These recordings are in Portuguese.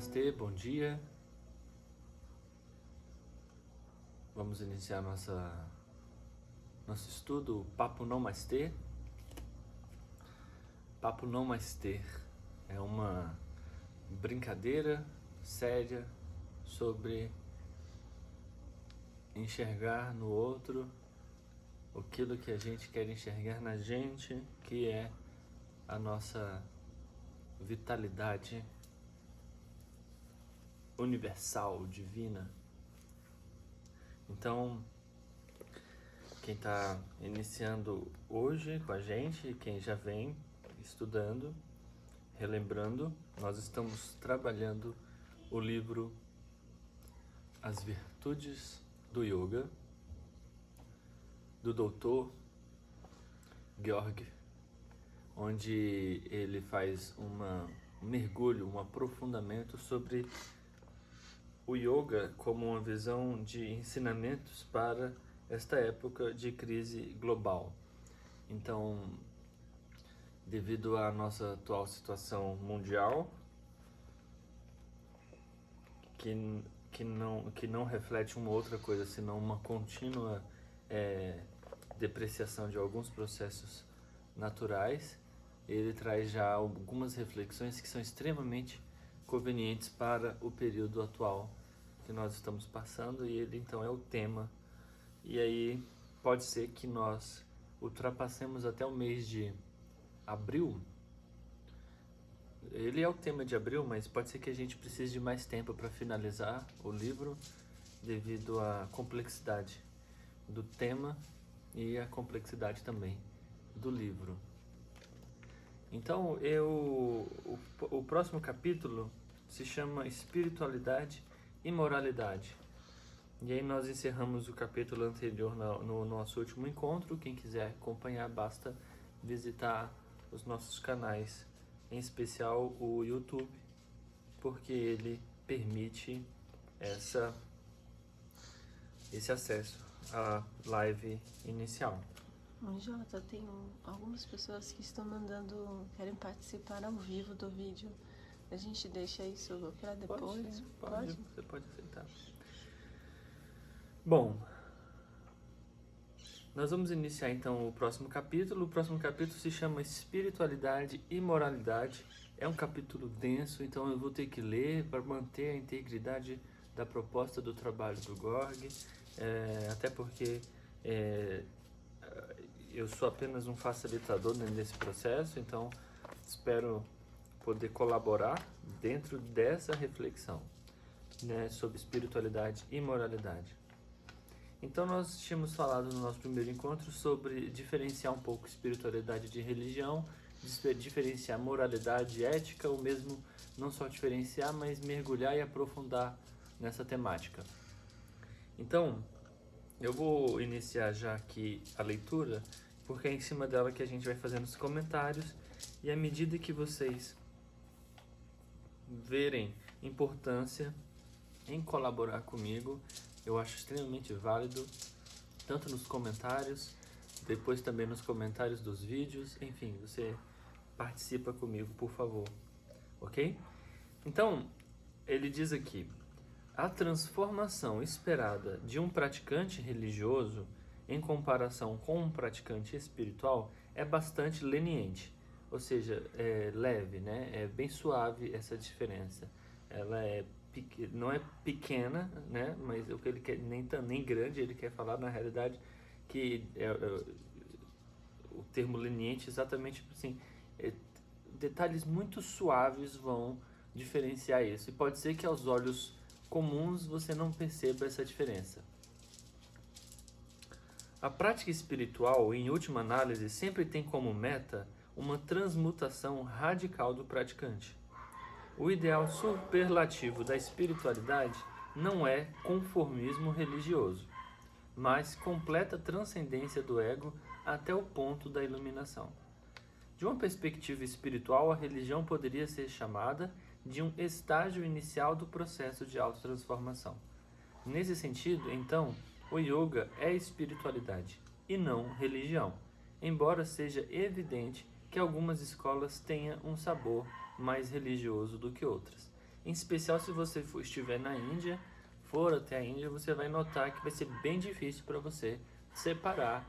Namastê, bom dia. Vamos iniciar nossa nosso estudo Papo Não Mais Ter. Papo Não Mais Ter é uma brincadeira séria sobre enxergar no outro aquilo que a gente quer enxergar na gente, que é a nossa vitalidade universal, divina. Então, quem está iniciando hoje com a gente, quem já vem estudando, relembrando, nós estamos trabalhando o livro As Virtudes do Yoga, do doutor Georg, onde ele faz uma, um mergulho, um aprofundamento sobre o yoga como uma visão de ensinamentos para esta época de crise global. Então, devido à nossa atual situação mundial, que, que, não, que não reflete uma outra coisa senão uma contínua é, depreciação de alguns processos naturais, ele traz já algumas reflexões que são extremamente convenientes para o período atual que nós estamos passando e ele então é o tema. E aí pode ser que nós ultrapassemos até o mês de abril. Ele é o tema de abril, mas pode ser que a gente precise de mais tempo para finalizar o livro devido à complexidade do tema e a complexidade também do livro. Então, eu o, o próximo capítulo se chama Espiritualidade e moralidade. E aí nós encerramos o capítulo anterior no, no nosso último encontro. Quem quiser acompanhar, basta visitar os nossos canais, em especial o YouTube, porque ele permite essa, esse acesso à live inicial. Jota, tem algumas pessoas que estão mandando, querem participar ao vivo do vídeo. A gente deixa isso para depois? Pode, pode, pode, Você pode aceitar. Bom, nós vamos iniciar então o próximo capítulo. O próximo capítulo se chama Espiritualidade e Moralidade. É um capítulo denso, então eu vou ter que ler para manter a integridade da proposta do trabalho do Gorg, é, até porque é, eu sou apenas um facilitador nesse processo, então espero poder colaborar dentro dessa reflexão né, sobre espiritualidade e moralidade. Então nós tínhamos falado no nosso primeiro encontro sobre diferenciar um pouco espiritualidade de religião, diferenciar moralidade e ética, ou mesmo não só diferenciar, mas mergulhar e aprofundar nessa temática. Então, eu vou iniciar já aqui a leitura, porque é em cima dela que a gente vai fazendo os comentários, e à medida que vocês verem importância em colaborar comigo, eu acho extremamente válido, tanto nos comentários, depois também nos comentários dos vídeos, enfim, você participa comigo, por favor, ok? Então, ele diz aqui, a transformação esperada de um praticante religioso em comparação com um praticante espiritual é bastante leniente ou seja, é leve, né? É bem suave essa diferença. Ela é não é pequena, né? Mas o que ele quer nem tão nem grande, ele quer falar na realidade que é, é o termo leniente exatamente assim, é, detalhes muito suaves vão diferenciar isso. E pode ser que aos olhos comuns você não perceba essa diferença. A prática espiritual, em última análise, sempre tem como meta uma transmutação radical do praticante. O ideal superlativo da espiritualidade não é conformismo religioso, mas completa transcendência do ego até o ponto da iluminação. De uma perspectiva espiritual, a religião poderia ser chamada de um estágio inicial do processo de autotransformação. Nesse sentido, então, o yoga é espiritualidade e não religião, embora seja evidente que algumas escolas tenham um sabor mais religioso do que outras. Em especial se você for, estiver na Índia, for até a Índia, você vai notar que vai ser bem difícil para você separar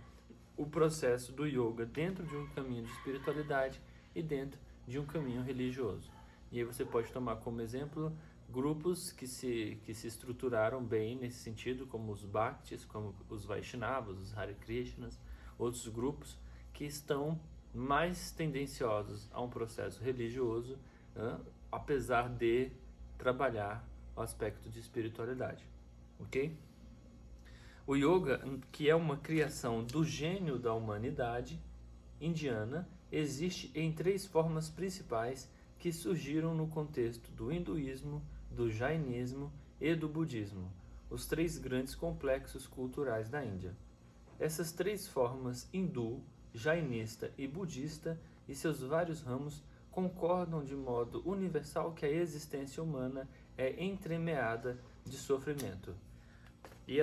o processo do yoga dentro de um caminho de espiritualidade e dentro de um caminho religioso. E aí você pode tomar como exemplo grupos que se, que se estruturaram bem nesse sentido, como os Bhaktis, como os Vaishnavas, os Hare Krishnas, outros grupos que estão mais tendenciosos a um processo religioso, né, apesar de trabalhar o aspecto de espiritualidade, ok? O yoga, que é uma criação do gênio da humanidade indiana, existe em três formas principais que surgiram no contexto do hinduísmo, do jainismo e do budismo, os três grandes complexos culturais da Índia. Essas três formas hindu, jainista e budista e seus vários ramos concordam de modo universal que a existência humana é entremeada de sofrimento. E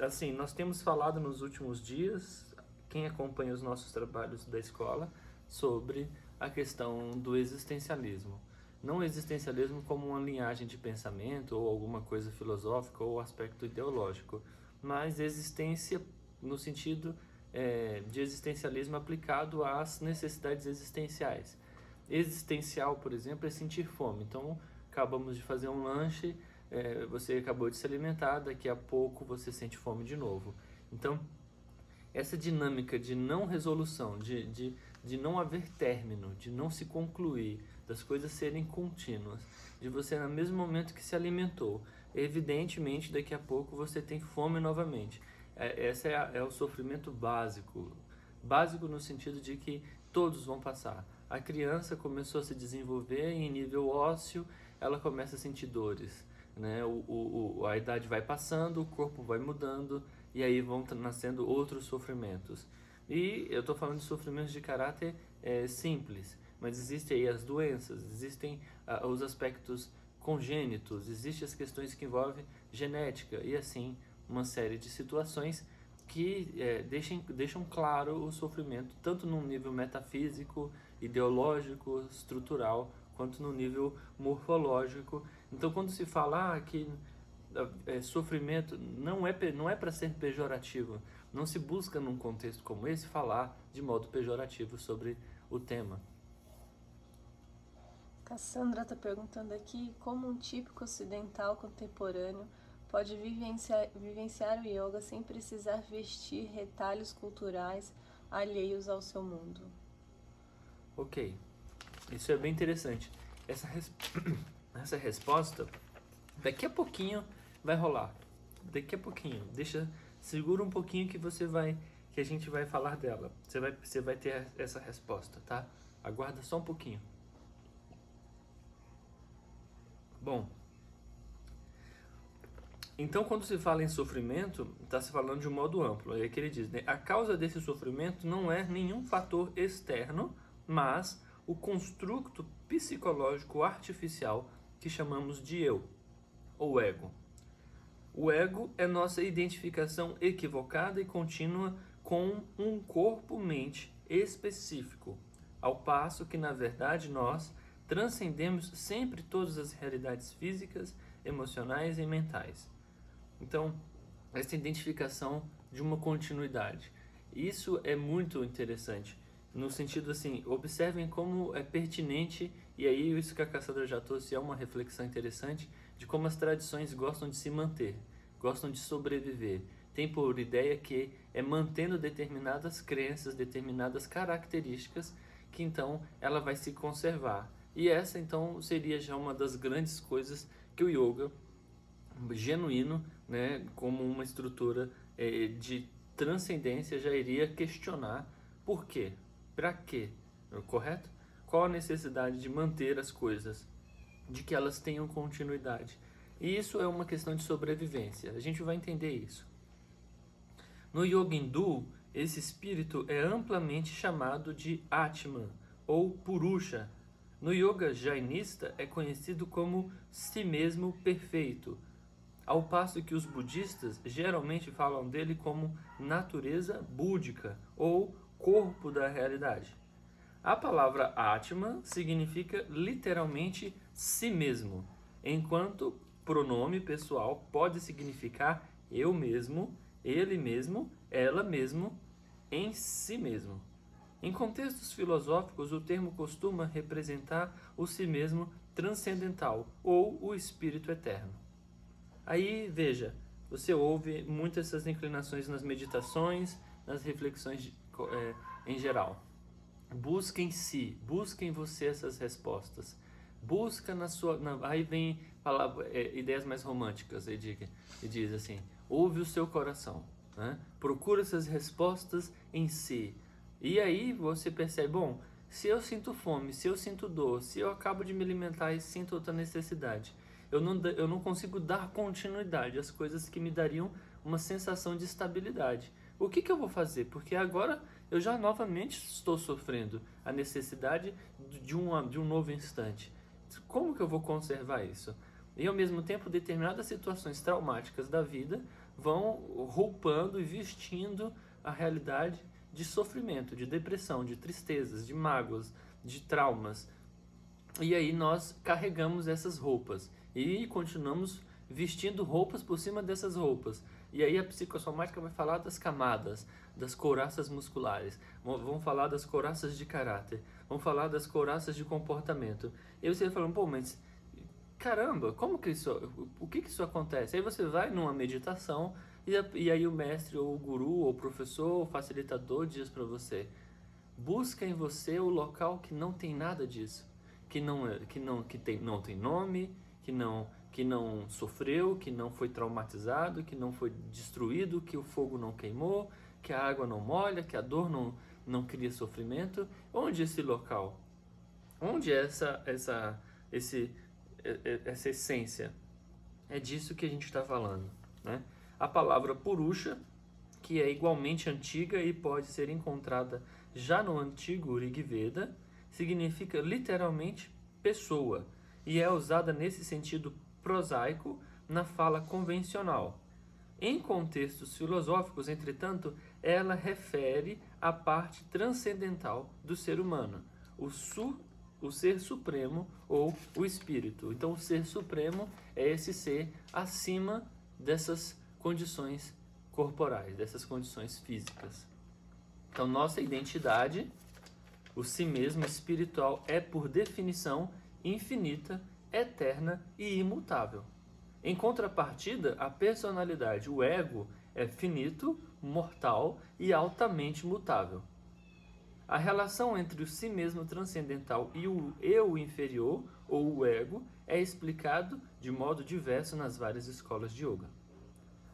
assim, nós temos falado nos últimos dias, quem acompanha os nossos trabalhos da escola, sobre a questão do existencialismo. Não o existencialismo como uma linhagem de pensamento ou alguma coisa filosófica ou aspecto ideológico, mas existência no sentido é, de existencialismo aplicado às necessidades existenciais. Existencial, por exemplo, é sentir fome. Então, acabamos de fazer um lanche, é, você acabou de se alimentar, daqui a pouco você sente fome de novo. Então, essa dinâmica de não resolução, de, de, de não haver término, de não se concluir, das coisas serem contínuas, de você, no mesmo momento que se alimentou, evidentemente daqui a pouco você tem fome novamente. É, esse é, é o sofrimento básico. Básico no sentido de que todos vão passar. A criança começou a se desenvolver em nível ósseo, ela começa a sentir dores. Né? O, o, a idade vai passando, o corpo vai mudando e aí vão nascendo outros sofrimentos. E eu estou falando de sofrimentos de caráter é, simples, mas existem aí as doenças, existem ah, os aspectos congênitos, existem as questões que envolvem genética e assim uma série de situações que é, deixem, deixam claro o sofrimento, tanto no nível metafísico, ideológico, estrutural, quanto no nível morfológico. Então, quando se fala ah, que é, sofrimento não é, não é para ser pejorativo, não se busca num contexto como esse falar de modo pejorativo sobre o tema. Cassandra está perguntando aqui como um típico ocidental contemporâneo pode vivenciar, vivenciar o yoga sem precisar vestir retalhos culturais alheios ao seu mundo. Ok, isso é bem interessante. Essa, res... Essa resposta, daqui a pouquinho vai rolar. Daqui a pouquinho, deixa, segura um pouquinho que você vai, que a gente vai falar dela. Você vai, você vai ter essa resposta, tá? Aguarda só um pouquinho. Bom, então, quando se fala em sofrimento, está se falando de um modo amplo. É que ele diz: né? a causa desse sofrimento não é nenhum fator externo, mas o construto psicológico artificial que chamamos de eu, ou ego. O ego é nossa identificação equivocada e contínua com um corpo-mente específico, ao passo que, na verdade, nós transcendemos sempre todas as realidades físicas, emocionais e mentais. Então, essa identificação de uma continuidade. Isso é muito interessante, no sentido assim, observem como é pertinente, e aí isso que a Caçadora já trouxe é uma reflexão interessante, de como as tradições gostam de se manter, gostam de sobreviver. Tem por ideia que é mantendo determinadas crenças, determinadas características, que então ela vai se conservar. E essa então seria já uma das grandes coisas que o yoga genuíno, né, como uma estrutura é, de transcendência, já iria questionar por quê, para quê, correto? Qual a necessidade de manter as coisas, de que elas tenham continuidade? E isso é uma questão de sobrevivência. A gente vai entender isso. No Yoga Hindu, esse espírito é amplamente chamado de Atman ou Purusha. No Yoga Jainista é conhecido como si mesmo perfeito, ao passo que os budistas geralmente falam dele como natureza búdica ou corpo da realidade. A palavra Atman significa literalmente si mesmo, enquanto pronome pessoal pode significar eu mesmo, ele mesmo, ela mesmo, em si mesmo. Em contextos filosóficos, o termo costuma representar o si mesmo transcendental ou o espírito eterno. Aí, veja, você ouve muitas dessas inclinações nas meditações, nas reflexões é, em geral. Busque em si, busque em você essas respostas. Busca na sua. Na, aí vem é, ideias mais românticas e diz, diz assim: ouve o seu coração, né? procura essas respostas em si. E aí você percebe: bom, se eu sinto fome, se eu sinto dor, se eu acabo de me alimentar e sinto outra necessidade, eu não, eu não consigo dar continuidade às coisas que me dariam uma sensação de estabilidade. O que, que eu vou fazer? Porque agora eu já novamente estou sofrendo a necessidade de, uma, de um novo instante. Como que eu vou conservar isso? E ao mesmo tempo, determinadas situações traumáticas da vida vão roupando e vestindo a realidade de sofrimento, de depressão, de tristezas, de mágoas, de traumas. E aí nós carregamos essas roupas e continuamos vestindo roupas por cima dessas roupas. E aí a psicossomática vai falar das camadas, das couraças musculares, vão falar das couraças de caráter, vão falar das couraças de comportamento. E você vai falando, pô, mas caramba, como que isso, o que que isso acontece? Aí você vai numa meditação e, e aí o mestre ou o guru ou o professor ou o facilitador diz para você, busca em você o local que não tem nada disso, que não é, que não que tem não tem nome, que não que não sofreu, que não foi traumatizado, que não foi destruído, que o fogo não queimou, que a água não molha, que a dor não, não cria sofrimento. Onde esse local? Onde é essa, essa, esse, essa essência? É disso que a gente está falando. Né? A palavra purusha, que é igualmente antiga e pode ser encontrada já no antigo Rig Veda, significa literalmente pessoa e é usada nesse sentido prosaico na fala convencional. Em contextos filosóficos, entretanto, ela refere à parte transcendental do ser humano, o, su, o ser supremo ou o espírito. Então, o ser supremo é esse ser acima dessas condições corporais, dessas condições físicas. Então, nossa identidade, o si mesmo espiritual, é por definição infinita eterna e imutável. Em contrapartida, a personalidade, o ego, é finito, mortal e altamente mutável. A relação entre o si mesmo transcendental e o eu inferior, ou o ego, é explicado de modo diverso nas várias escolas de yoga.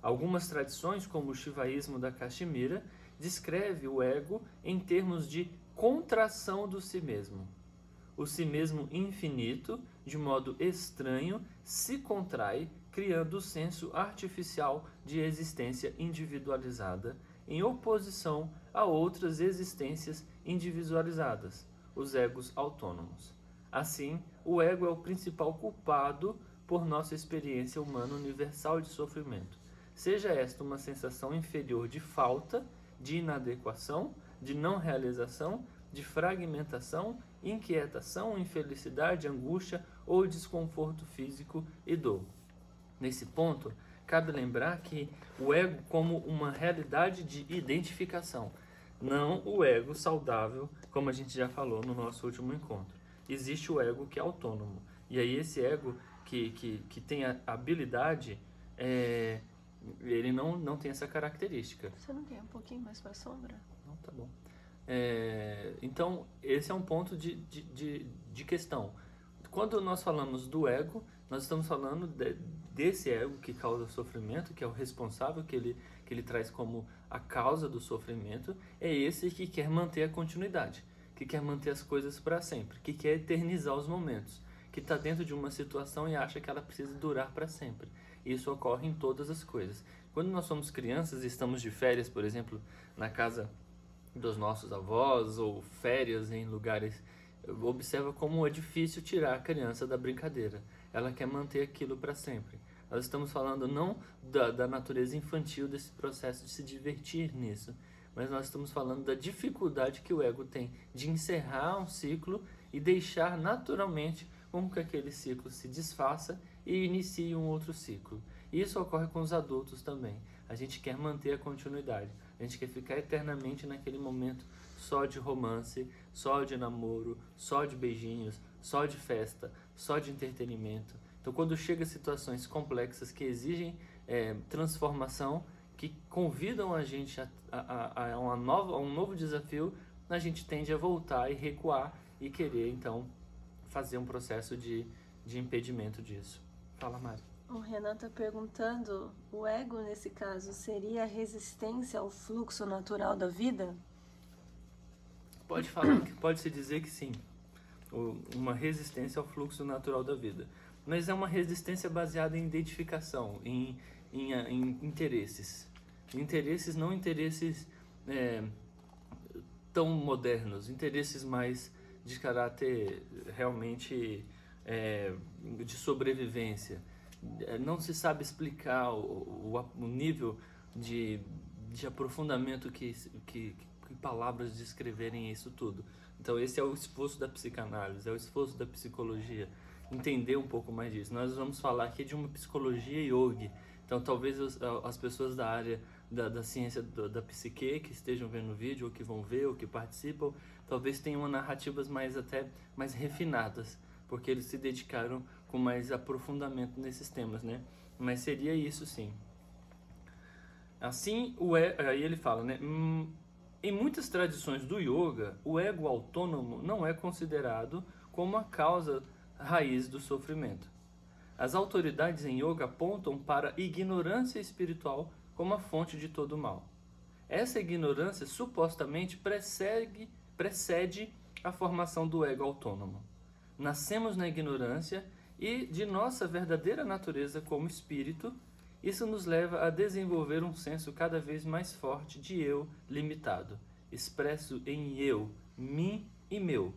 Algumas tradições, como o shivaísmo da Kashmira, descreve o ego em termos de contração do si mesmo o si mesmo infinito, de modo estranho, se contrai, criando o senso artificial de existência individualizada, em oposição a outras existências individualizadas, os egos autônomos. Assim, o ego é o principal culpado por nossa experiência humana universal de sofrimento, seja esta uma sensação inferior de falta, de inadequação, de não realização, de fragmentação inquietação, infelicidade, angústia ou desconforto físico e dor. Nesse ponto, cabe lembrar que o ego como uma realidade de identificação, não o ego saudável, como a gente já falou no nosso último encontro. Existe o ego que é autônomo. E aí esse ego que, que, que tem a habilidade, é, ele não, não tem essa característica. Você não quer um pouquinho mais para sombra? Não, tá bom. É, então, esse é um ponto de, de, de, de, questão. Quando nós falamos do ego, nós estamos falando de, desse ego que causa sofrimento, que é o responsável, que ele, que ele traz como a causa do sofrimento, é esse que quer manter a continuidade, que quer manter as coisas para sempre, que quer eternizar os momentos, que está dentro de uma situação e acha que ela precisa durar para sempre. Isso ocorre em todas as coisas. Quando nós somos crianças e estamos de férias, por exemplo, na casa dos nossos avós ou férias em lugares, observa como é difícil tirar a criança da brincadeira. Ela quer manter aquilo para sempre. Nós estamos falando não da, da natureza infantil desse processo de se divertir nisso, mas nós estamos falando da dificuldade que o ego tem de encerrar um ciclo e deixar naturalmente como que aquele ciclo se desfaça e inicie um outro ciclo. Isso ocorre com os adultos também. A gente quer manter a continuidade. A gente quer ficar eternamente naquele momento só de romance, só de namoro, só de beijinhos, só de festa, só de entretenimento. Então, quando chega situações complexas que exigem é, transformação, que convidam a gente a, a, a, uma nova, a um novo desafio, a gente tende a voltar e recuar e querer, então, fazer um processo de, de impedimento disso. Fala, Mari. O Renan está perguntando, o ego nesse caso seria a resistência ao fluxo natural da vida? Pode falar, pode se dizer que sim, uma resistência ao fluxo natural da vida, mas é uma resistência baseada em identificação, em, em, em interesses, interesses não interesses é, tão modernos, interesses mais de caráter realmente é, de sobrevivência não se sabe explicar o, o, o nível de, de aprofundamento que, que, que palavras descreverem isso tudo. Então esse é o esforço da psicanálise, é o esforço da psicologia, entender um pouco mais disso. Nós vamos falar aqui de uma psicologia yogi. Então talvez as, as pessoas da área da, da ciência da, da psique que estejam vendo o vídeo, ou que vão ver, ou que participam, talvez tenham narrativas mais até mais refinadas, porque eles se dedicaram com mais aprofundamento nesses temas, né? Mas seria isso sim. Assim, o aí ele fala, né? Hum, em muitas tradições do yoga, o ego autônomo não é considerado como a causa raiz do sofrimento. As autoridades em yoga apontam para a ignorância espiritual como a fonte de todo o mal. Essa ignorância supostamente precede, precede a formação do ego autônomo. Nascemos na ignorância e de nossa verdadeira natureza como espírito, isso nos leva a desenvolver um senso cada vez mais forte de eu limitado, expresso em eu, mim e meu.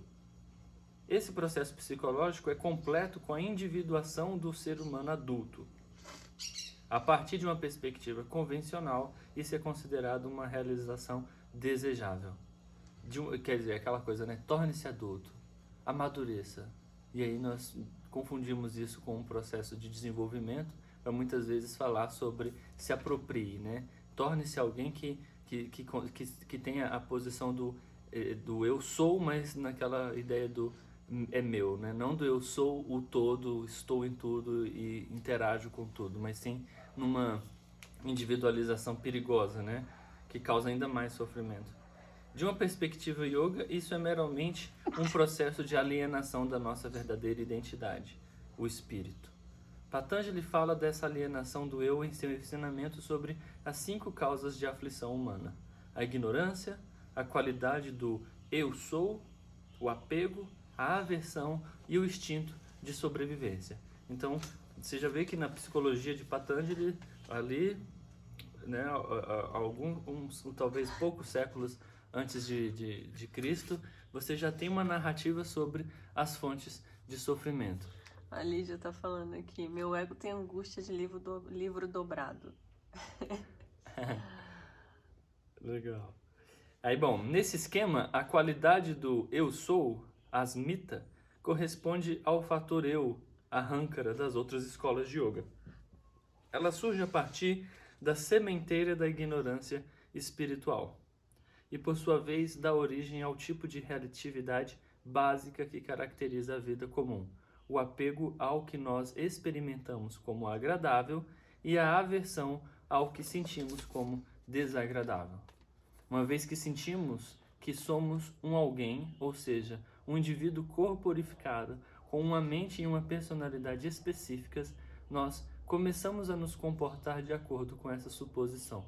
Esse processo psicológico é completo com a individuação do ser humano adulto. A partir de uma perspectiva convencional, isso é considerado uma realização desejável. De quer dizer, aquela coisa, né? Torne-se adulto, amadureça. E aí nós confundimos isso com um processo de desenvolvimento para muitas vezes falar sobre se aproprie, né? Torne-se alguém que, que, que, que, que tenha a posição do, eh, do eu sou, mas naquela ideia do é meu, né? Não do eu sou o todo, estou em tudo e interajo com tudo, mas sim numa individualização perigosa, né? Que causa ainda mais sofrimento. De uma perspectiva yoga, isso é meramente um processo de alienação da nossa verdadeira identidade, o espírito. Patanjali fala dessa alienação do eu em seu ensinamento sobre as cinco causas de aflição humana: a ignorância, a qualidade do eu sou, o apego, a aversão e o instinto de sobrevivência. Então, você já vê que na psicologia de Patanjali, ali, né, alguns, talvez poucos séculos antes de, de, de Cristo, você já tem uma narrativa sobre as fontes de sofrimento. A Lídia está falando aqui, meu ego tem angústia de livro, do, livro dobrado. Legal. Aí, bom, nesse esquema, a qualidade do eu sou, asmita, corresponde ao fator eu, a rânkara das outras escolas de yoga. Ela surge a partir da sementeira da ignorância espiritual e, por sua vez, dá origem ao tipo de relatividade básica que caracteriza a vida comum, o apego ao que nós experimentamos como agradável e a aversão ao que sentimos como desagradável. Uma vez que sentimos que somos um alguém, ou seja, um indivíduo corporificado com uma mente e uma personalidade específicas, nós começamos a nos comportar de acordo com essa suposição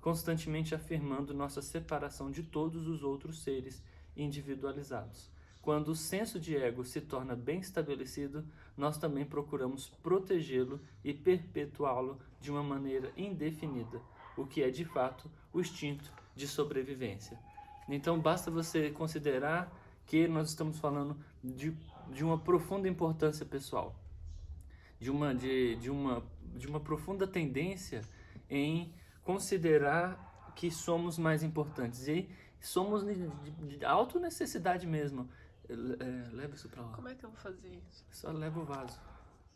constantemente afirmando nossa separação de todos os outros seres individualizados. Quando o senso de ego se torna bem estabelecido, nós também procuramos protegê-lo e perpetuá-lo de uma maneira indefinida, o que é de fato o instinto de sobrevivência. Então basta você considerar que nós estamos falando de, de uma profunda importância pessoal, de uma, de, de, uma, de uma profunda tendência em considerar que somos mais importantes e somos de, de, auto necessidade mesmo. É, leva isso pra lá. Como é que eu vou fazer isso? Só leva o vaso.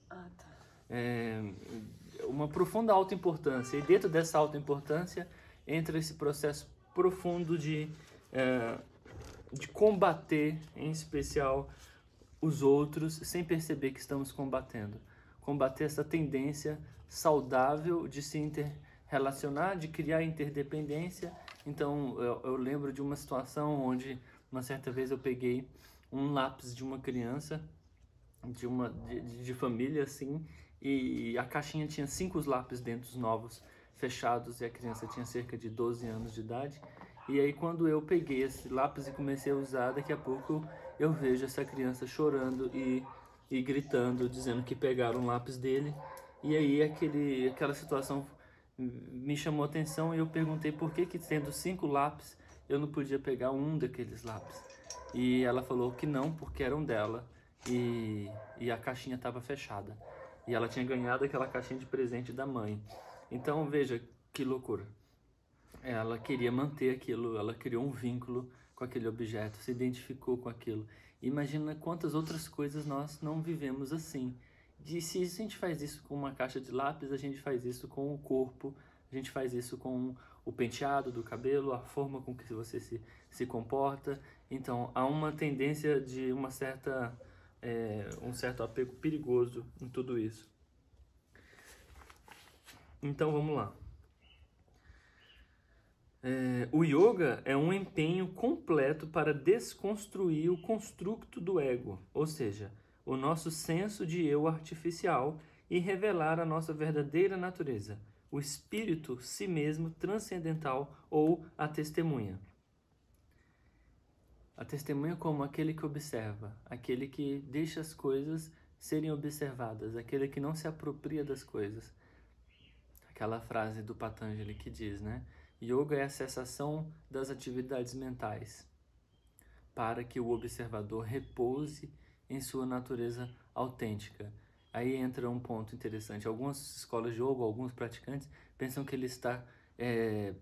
Ah, tá. é, uma profunda autoimportância. E dentro dessa autoimportância entra esse processo profundo de, é, de combater, em especial, os outros sem perceber que estamos combatendo. Combater essa tendência saudável de se interrelacionar, de criar interdependência. Então, eu, eu lembro de uma situação onde, uma certa vez, eu peguei um lápis de uma criança, de uma de, de família, assim, e a caixinha tinha cinco lápis dentro novos, fechados, e a criança tinha cerca de 12 anos de idade. E aí, quando eu peguei esse lápis e comecei a usar, daqui a pouco eu vejo essa criança chorando e, e gritando, dizendo que pegaram o lápis dele. E aí, aquele, aquela situação me chamou a atenção e eu perguntei por que, que tendo cinco lápis, eu não podia pegar um daqueles lápis. E ela falou que não, porque eram dela e, e a caixinha estava fechada. E ela tinha ganhado aquela caixinha de presente da mãe. Então veja que loucura. Ela queria manter aquilo, ela criou um vínculo com aquele objeto, se identificou com aquilo. Imagina quantas outras coisas nós não vivemos assim. De, se a gente faz isso com uma caixa de lápis, a gente faz isso com o corpo, a gente faz isso com o penteado do cabelo, a forma com que você se, se comporta. Então, há uma tendência de uma certa é, um certo apego perigoso em tudo isso. Então vamos lá. É, o yoga é um empenho completo para desconstruir o construto do ego, ou seja, o nosso senso de eu artificial e revelar a nossa verdadeira natureza, o espírito si mesmo transcendental ou a testemunha. A testemunha como aquele que observa, aquele que deixa as coisas serem observadas, aquele que não se apropria das coisas. Aquela frase do Patanjali que diz, né? Yoga é a cessação das atividades mentais, para que o observador repouse em sua natureza autêntica. Aí entra um ponto interessante. Algumas escolas de yoga, alguns praticantes, pensam que ele está é,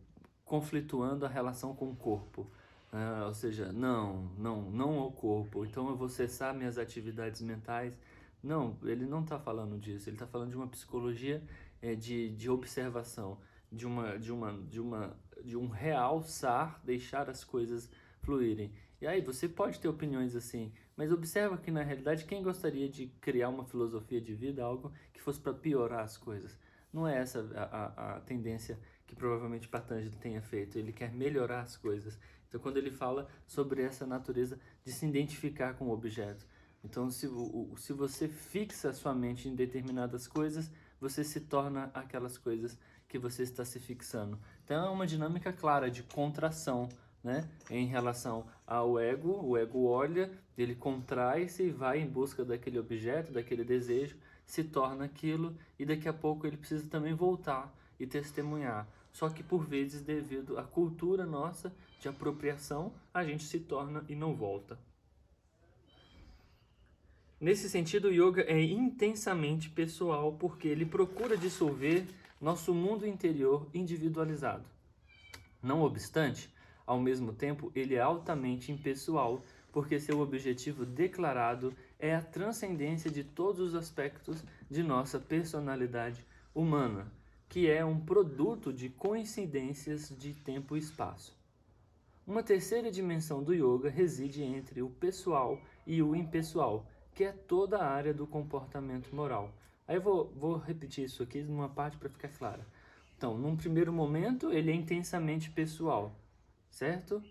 conflituando a relação com o corpo. Ah, ou seja, não, não, não ao corpo. Então eu vou cessar minhas atividades mentais. Não, ele não está falando disso. Ele está falando de uma psicologia é, de, de observação, de uma, de uma, de uma, de um realçar, deixar as coisas fluírem. E aí você pode ter opiniões assim, mas observa que na realidade quem gostaria de criar uma filosofia de vida, algo que fosse para piorar as coisas? Não é essa a, a, a tendência que provavelmente Patanjali tenha feito. Ele quer melhorar as coisas. Então, quando ele fala sobre essa natureza de se identificar com o objeto. Então, se, o, se você fixa sua mente em determinadas coisas, você se torna aquelas coisas que você está se fixando. Então, é uma dinâmica clara de contração, né? Em relação ao ego, o ego olha, ele contrai-se e vai em busca daquele objeto, daquele desejo, se torna aquilo e daqui a pouco ele precisa também voltar e testemunhar. Só que por vezes, devido à cultura nossa de apropriação, a gente se torna e não volta. Nesse sentido, o yoga é intensamente pessoal porque ele procura dissolver nosso mundo interior individualizado. Não obstante, ao mesmo tempo, ele é altamente impessoal porque seu objetivo declarado é a transcendência de todos os aspectos de nossa personalidade humana que é um produto de coincidências de tempo e espaço. Uma terceira dimensão do yoga reside entre o pessoal e o impessoal, que é toda a área do comportamento moral. Aí eu vou, vou repetir isso aqui numa parte para ficar claro. Então, num primeiro momento, ele é intensamente pessoal, certo?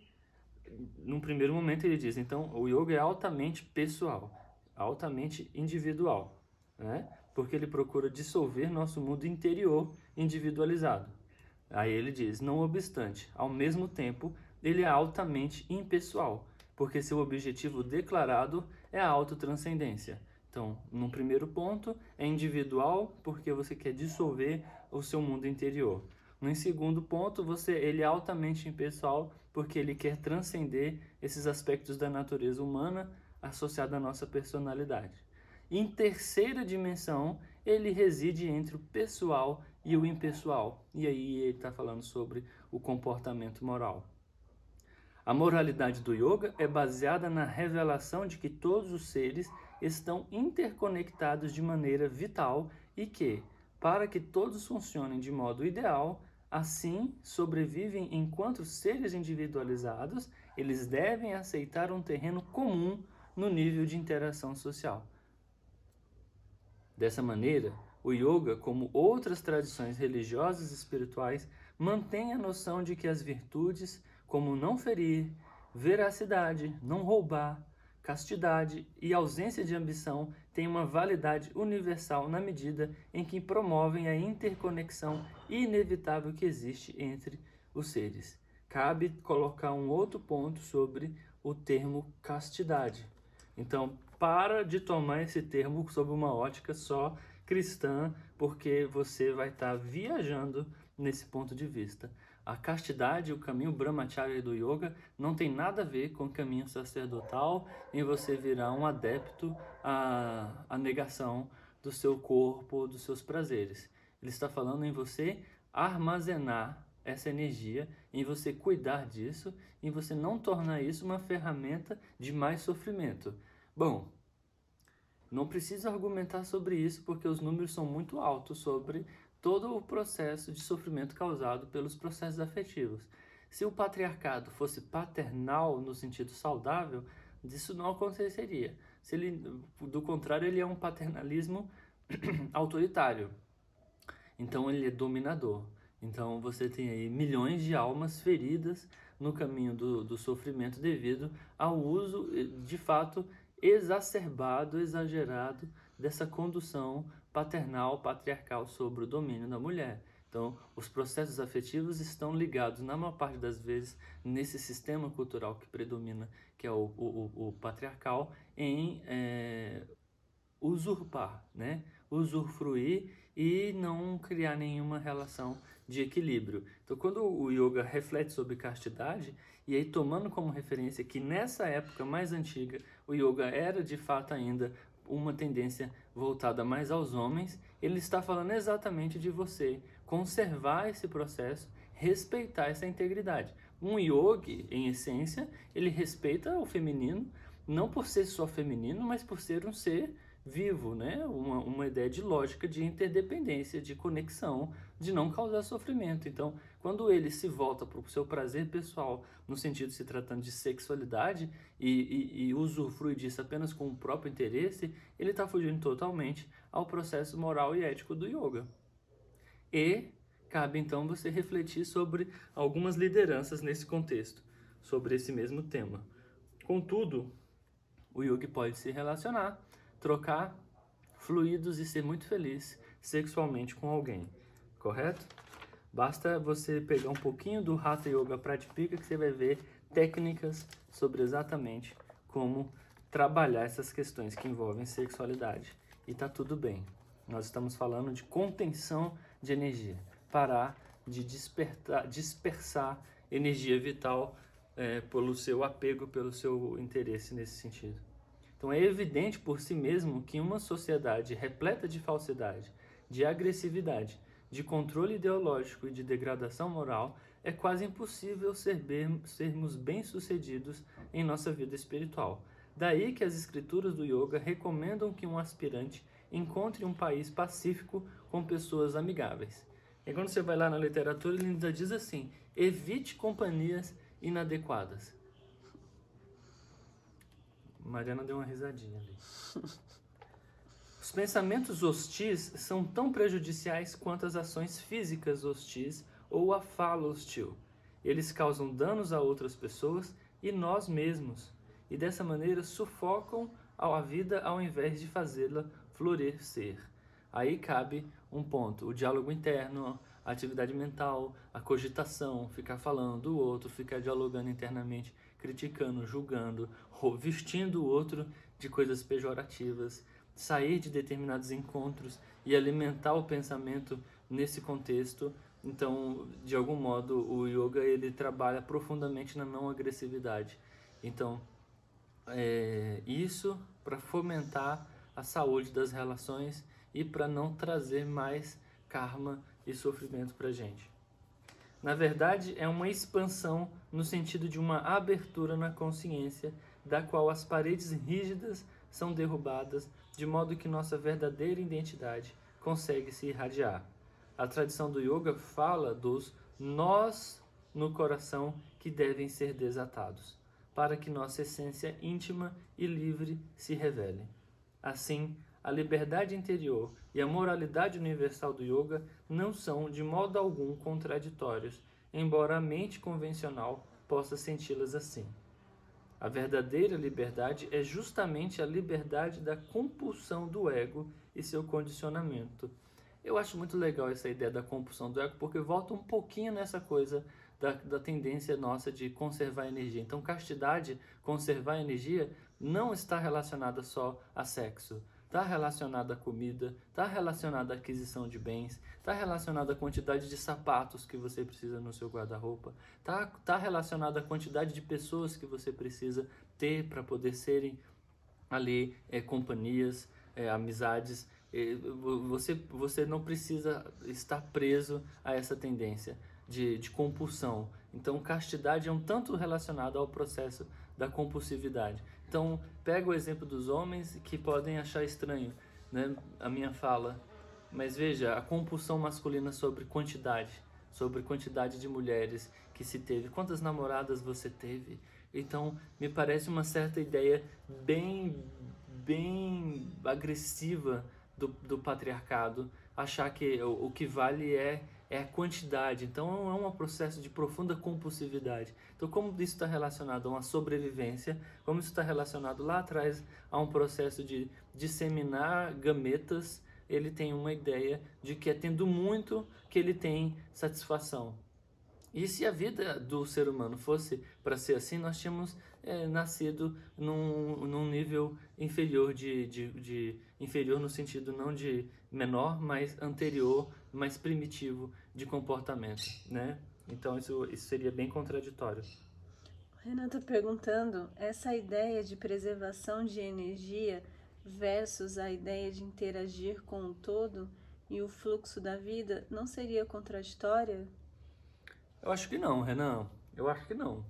Num primeiro momento, ele diz: então, o yoga é altamente pessoal, altamente individual, né? porque ele procura dissolver nosso mundo interior individualizado. Aí ele diz: não obstante, ao mesmo tempo, ele é altamente impessoal, porque seu objetivo declarado é a autotranscendência. Então, num primeiro ponto, é individual porque você quer dissolver o seu mundo interior. No segundo ponto, você ele é altamente impessoal porque ele quer transcender esses aspectos da natureza humana associados à nossa personalidade. Em terceira dimensão, ele reside entre o pessoal e o impessoal. E aí ele está falando sobre o comportamento moral. A moralidade do yoga é baseada na revelação de que todos os seres estão interconectados de maneira vital e que, para que todos funcionem de modo ideal, assim sobrevivem enquanto seres individualizados, eles devem aceitar um terreno comum no nível de interação social. Dessa maneira, o yoga, como outras tradições religiosas e espirituais, mantém a noção de que as virtudes, como não ferir, veracidade, não roubar, castidade e ausência de ambição, têm uma validade universal na medida em que promovem a interconexão inevitável que existe entre os seres. Cabe colocar um outro ponto sobre o termo castidade. Então, para de tomar esse termo sob uma ótica só cristã, porque você vai estar viajando nesse ponto de vista. A castidade, o caminho brahmacharya do yoga, não tem nada a ver com o caminho sacerdotal em você virar um adepto à, à negação do seu corpo, dos seus prazeres. Ele está falando em você armazenar essa energia, em você cuidar disso, em você não tornar isso uma ferramenta de mais sofrimento. Bom, não preciso argumentar sobre isso porque os números são muito altos sobre todo o processo de sofrimento causado pelos processos afetivos. Se o patriarcado fosse paternal no sentido saudável, isso não aconteceria. Se ele, do contrário, ele é um paternalismo autoritário. Então ele é dominador. Então você tem aí milhões de almas feridas no caminho do, do sofrimento devido ao uso, de fato, exacerbado, exagerado dessa condução paternal, patriarcal sobre o domínio da mulher. Então, os processos afetivos estão ligados, na maior parte das vezes, nesse sistema cultural que predomina, que é o, o, o patriarcal, em é, usurpar, né? usufruir e não criar nenhuma relação de equilíbrio. Então, quando o yoga reflete sobre castidade, e aí tomando como referência que nessa época mais antiga o yoga era de fato ainda uma tendência voltada mais aos homens, ele está falando exatamente de você conservar esse processo, respeitar essa integridade. Um yogi, em essência, ele respeita o feminino, não por ser só feminino, mas por ser um ser vivo, né? Uma, uma ideia de lógica de interdependência, de conexão, de não causar sofrimento. Então, quando ele se volta para o seu prazer pessoal, no sentido de se tratando de sexualidade, e, e, e usufrui disso apenas com o próprio interesse, ele está fugindo totalmente ao processo moral e ético do yoga. E cabe então você refletir sobre algumas lideranças nesse contexto, sobre esse mesmo tema. Contudo, o yoga pode se relacionar trocar fluidos e ser muito feliz sexualmente com alguém, correto? Basta você pegar um pouquinho do Hatha Yoga Pratipika que você vai ver técnicas sobre exatamente como trabalhar essas questões que envolvem sexualidade. E tá tudo bem. Nós estamos falando de contenção de energia, parar de despertar, dispersar energia vital é, pelo seu apego, pelo seu interesse nesse sentido. Então é evidente por si mesmo que uma sociedade repleta de falsidade, de agressividade, de controle ideológico e de degradação moral é quase impossível sermos bem-sucedidos em nossa vida espiritual. Daí que as escrituras do yoga recomendam que um aspirante encontre um país pacífico com pessoas amigáveis. E quando você vai lá na literatura, ele ainda diz assim: evite companhias inadequadas. Mariana deu uma risadinha ali. Os pensamentos hostis são tão prejudiciais quanto as ações físicas hostis ou a fala hostil. Eles causam danos a outras pessoas e nós mesmos, e dessa maneira sufocam a vida ao invés de fazê-la florescer. Aí cabe um ponto: o diálogo interno, a atividade mental, a cogitação, ficar falando do outro, ficar dialogando internamente criticando, julgando, vestindo o outro de coisas pejorativas, sair de determinados encontros e alimentar o pensamento nesse contexto. Então, de algum modo, o yoga ele trabalha profundamente na não agressividade. Então, é, isso para fomentar a saúde das relações e para não trazer mais karma e sofrimento para gente. Na verdade, é uma expansão no sentido de uma abertura na consciência, da qual as paredes rígidas são derrubadas, de modo que nossa verdadeira identidade, consegue se irradiar. A tradição do yoga fala dos nós no coração que devem ser desatados, para que nossa essência íntima e livre se revele. Assim, a liberdade interior e a moralidade universal do yoga não são de modo algum contraditórios, embora a mente convencional possa senti-las assim. A verdadeira liberdade é justamente a liberdade da compulsão do ego e seu condicionamento. Eu acho muito legal essa ideia da compulsão do ego, porque volta um pouquinho nessa coisa da, da tendência nossa de conservar energia. Então, castidade, conservar energia, não está relacionada só a sexo está relacionada à comida, está relacionada à aquisição de bens, está relacionada à quantidade de sapatos que você precisa no seu guarda-roupa, está tá relacionada à quantidade de pessoas que você precisa ter para poder serem ali é, companhias, é, amizades. É, você, você não precisa estar preso a essa tendência de, de compulsão. Então, castidade é um tanto relacionado ao processo da compulsividade. Então, pega o exemplo dos homens que podem achar estranho né, a minha fala, mas veja, a compulsão masculina sobre quantidade, sobre quantidade de mulheres que se teve, quantas namoradas você teve. Então, me parece uma certa ideia bem, bem agressiva do, do patriarcado, achar que o, o que vale é é a quantidade. Então é um processo de profunda compulsividade. Então, como isso está relacionado a uma sobrevivência, como isso está relacionado lá atrás a um processo de disseminar gametas, ele tem uma ideia de que é tendo muito que ele tem satisfação. E se a vida do ser humano fosse para ser assim, nós tínhamos é, nascido num, num nível inferior de, de, de, inferior no sentido não de menor, mas anterior, mais primitivo de comportamento, né? Então isso, isso seria bem contraditório. Renata perguntando, essa ideia de preservação de energia versus a ideia de interagir com o todo e o fluxo da vida não seria contraditória? Eu acho que não, Renan. Eu acho que não.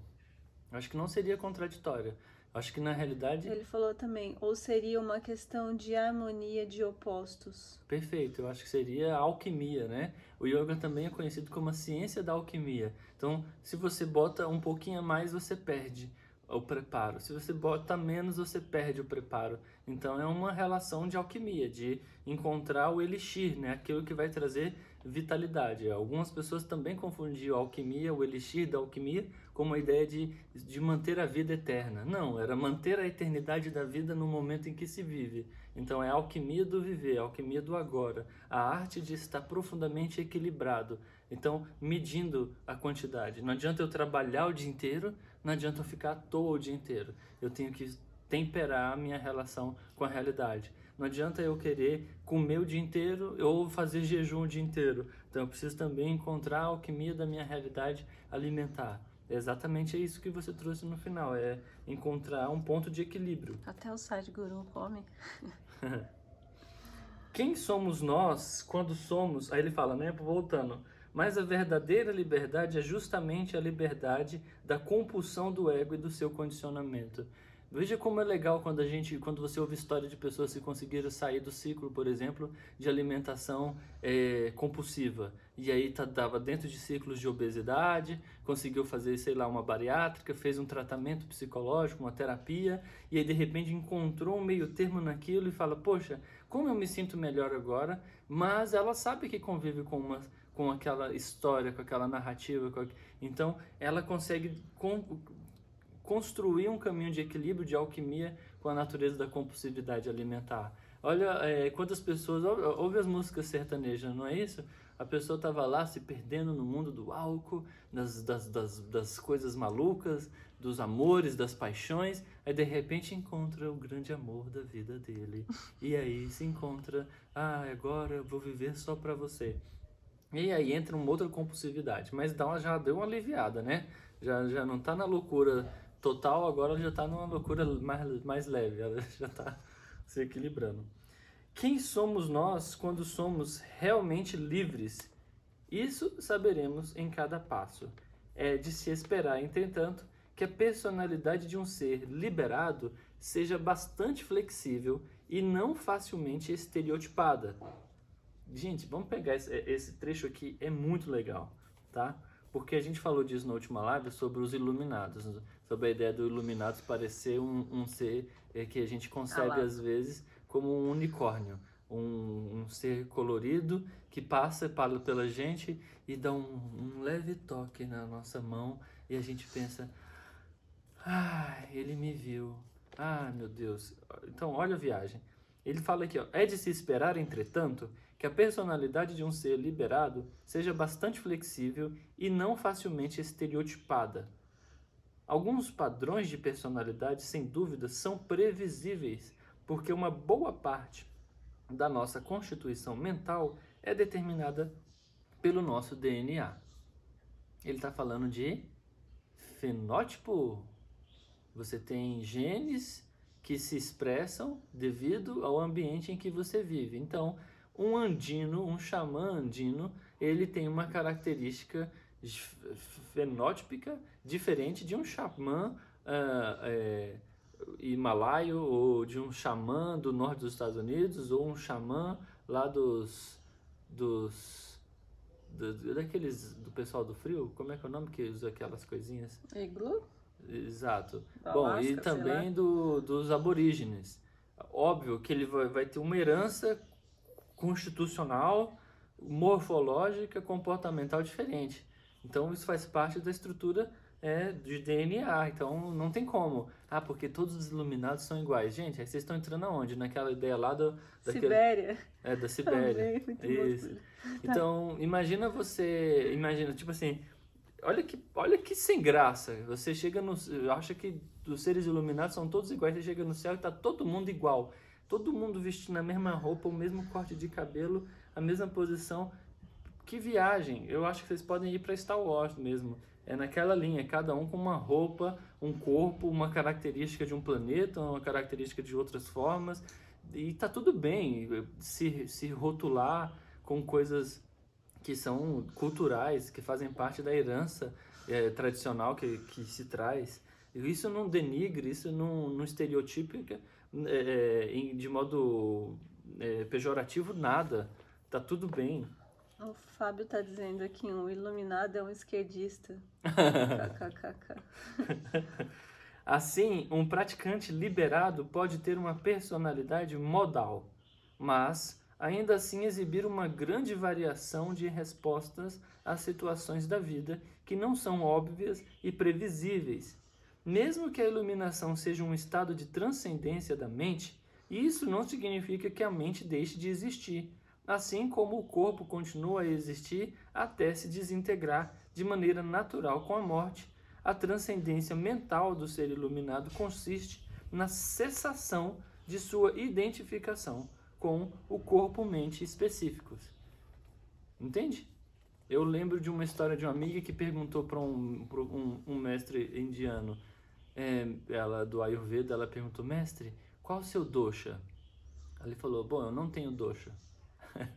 Eu acho que não seria contraditória. Acho que na realidade. Ele falou também, ou seria uma questão de harmonia de opostos. Perfeito, eu acho que seria alquimia, né? O yoga também é conhecido como a ciência da alquimia. Então, se você bota um pouquinho a mais, você perde o preparo. Se você bota menos, você perde o preparo. Então, é uma relação de alquimia, de encontrar o elixir, né? Aquilo que vai trazer vitalidade. Algumas pessoas também confundiam alquimia, o elixir da alquimia, como a ideia de, de manter a vida eterna. Não, era manter a eternidade da vida no momento em que se vive. Então é a alquimia do viver, a alquimia do agora, a arte de estar profundamente equilibrado. Então, medindo a quantidade. Não adianta eu trabalhar o dia inteiro, não adianta eu ficar à toa o dia inteiro. Eu tenho que temperar a minha relação com a realidade. Não adianta eu querer comer o dia inteiro ou fazer jejum o dia inteiro. Então eu preciso também encontrar a alquimia da minha realidade alimentar. É exatamente isso que você trouxe no final, é encontrar um ponto de equilíbrio. Até o Sadhguru come. Quem somos nós quando somos? Aí ele fala, né? Voltando. Mas a verdadeira liberdade é justamente a liberdade da compulsão do ego e do seu condicionamento. Veja como é legal quando a gente, quando você ouve história de pessoas que conseguiram sair do ciclo, por exemplo, de alimentação é, compulsiva. E aí estava dentro de ciclos de obesidade, conseguiu fazer, sei lá, uma bariátrica, fez um tratamento psicológico, uma terapia, e aí de repente encontrou um meio termo naquilo e fala, poxa, como eu me sinto melhor agora, mas ela sabe que convive com uma com aquela história, com aquela narrativa, com... então ela consegue construir um caminho de equilíbrio, de alquimia com a natureza da compulsividade alimentar. Olha é, quantas pessoas, ouve as músicas sertanejas, não é isso? A pessoa estava lá se perdendo no mundo do álcool, das, das, das, das coisas malucas, dos amores, das paixões, aí de repente encontra o grande amor da vida dele. E aí se encontra, ah, agora eu vou viver só para você. E aí entra uma outra compulsividade, mas dá uma, já deu uma aliviada, né? Já, já não está na loucura total, agora ela já está numa loucura mais, mais leve, ela já está se equilibrando. Quem somos nós quando somos realmente livres? Isso saberemos em cada passo. É de se esperar, entretanto, que a personalidade de um ser liberado seja bastante flexível e não facilmente estereotipada. Gente, vamos pegar esse, esse trecho aqui, é muito legal, tá? Porque a gente falou disso na última live sobre os iluminados, sobre a ideia do iluminados parecer um, um ser é, que a gente concebe ah às vezes como um unicórnio, um, um, ser colorido que passa pela gente e dá um, um, leve toque na nossa mão e a gente pensa, ah, ele me viu, ah, meu Deus. Então, olha a viagem. Ele fala aqui, ó, é de se esperar, entretanto, que a personalidade de um ser liberado seja bastante flexível e não facilmente estereotipada. Alguns padrões de personalidade, sem dúvida, são previsíveis, porque uma boa parte da nossa constituição mental é determinada pelo nosso DNA. Ele está falando de fenótipo. Você tem genes que se expressam devido ao ambiente em que você vive. Então, um andino, um xamã andino, ele tem uma característica fenótipica diferente de um xamã uh, himalaio ou de um xamã do norte dos Estados Unidos ou um xamã lá dos dos do, daqueles do pessoal do frio, como é que é o nome que usa aquelas coisinhas? Iglu? Exato. Bom, e também do, dos aborígenes. Óbvio que ele vai, vai ter uma herança constitucional, morfológica, comportamental diferente. Então isso faz parte da estrutura é, de DNA. Então não tem como. Ah, porque todos os iluminados são iguais. Gente, aí vocês estão entrando aonde? Naquela ideia lá do, daquele... Sibéria. É, da Sibéria. Também, Isso. Então, imagina você. Imagina, tipo assim. Olha que, olha que sem graça. Você chega no. Acha que os seres iluminados são todos iguais. Você chega no céu e tá todo mundo igual. Todo mundo vestindo a mesma roupa, o mesmo corte de cabelo, a mesma posição. Que viagem! Eu acho que vocês podem ir para Star Wars mesmo. É naquela linha, cada um com uma roupa, um corpo, uma característica de um planeta, uma característica de outras formas. E tá tudo bem se, se rotular com coisas que são culturais, que fazem parte da herança é, tradicional que, que se traz. Isso não denigre, isso não, não estereotípica é, é de modo é, pejorativo nada. Tá tudo bem. O Fábio tá dizendo aqui, um iluminado é um esquerdista. assim, um praticante liberado pode ter uma personalidade modal, mas ainda assim exibir uma grande variação de respostas às situações da vida que não são óbvias e previsíveis mesmo que a iluminação seja um estado de transcendência da mente, isso não significa que a mente deixe de existir, assim como o corpo continua a existir até se desintegrar de maneira natural com a morte. A transcendência mental do ser iluminado consiste na cessação de sua identificação com o corpo-mente específicos. Entende? Eu lembro de uma história de uma amiga que perguntou para um, um, um mestre indiano ela do Ayurveda, ela perguntou, mestre, qual o seu dosha? Ele falou, bom, eu não tenho dosha.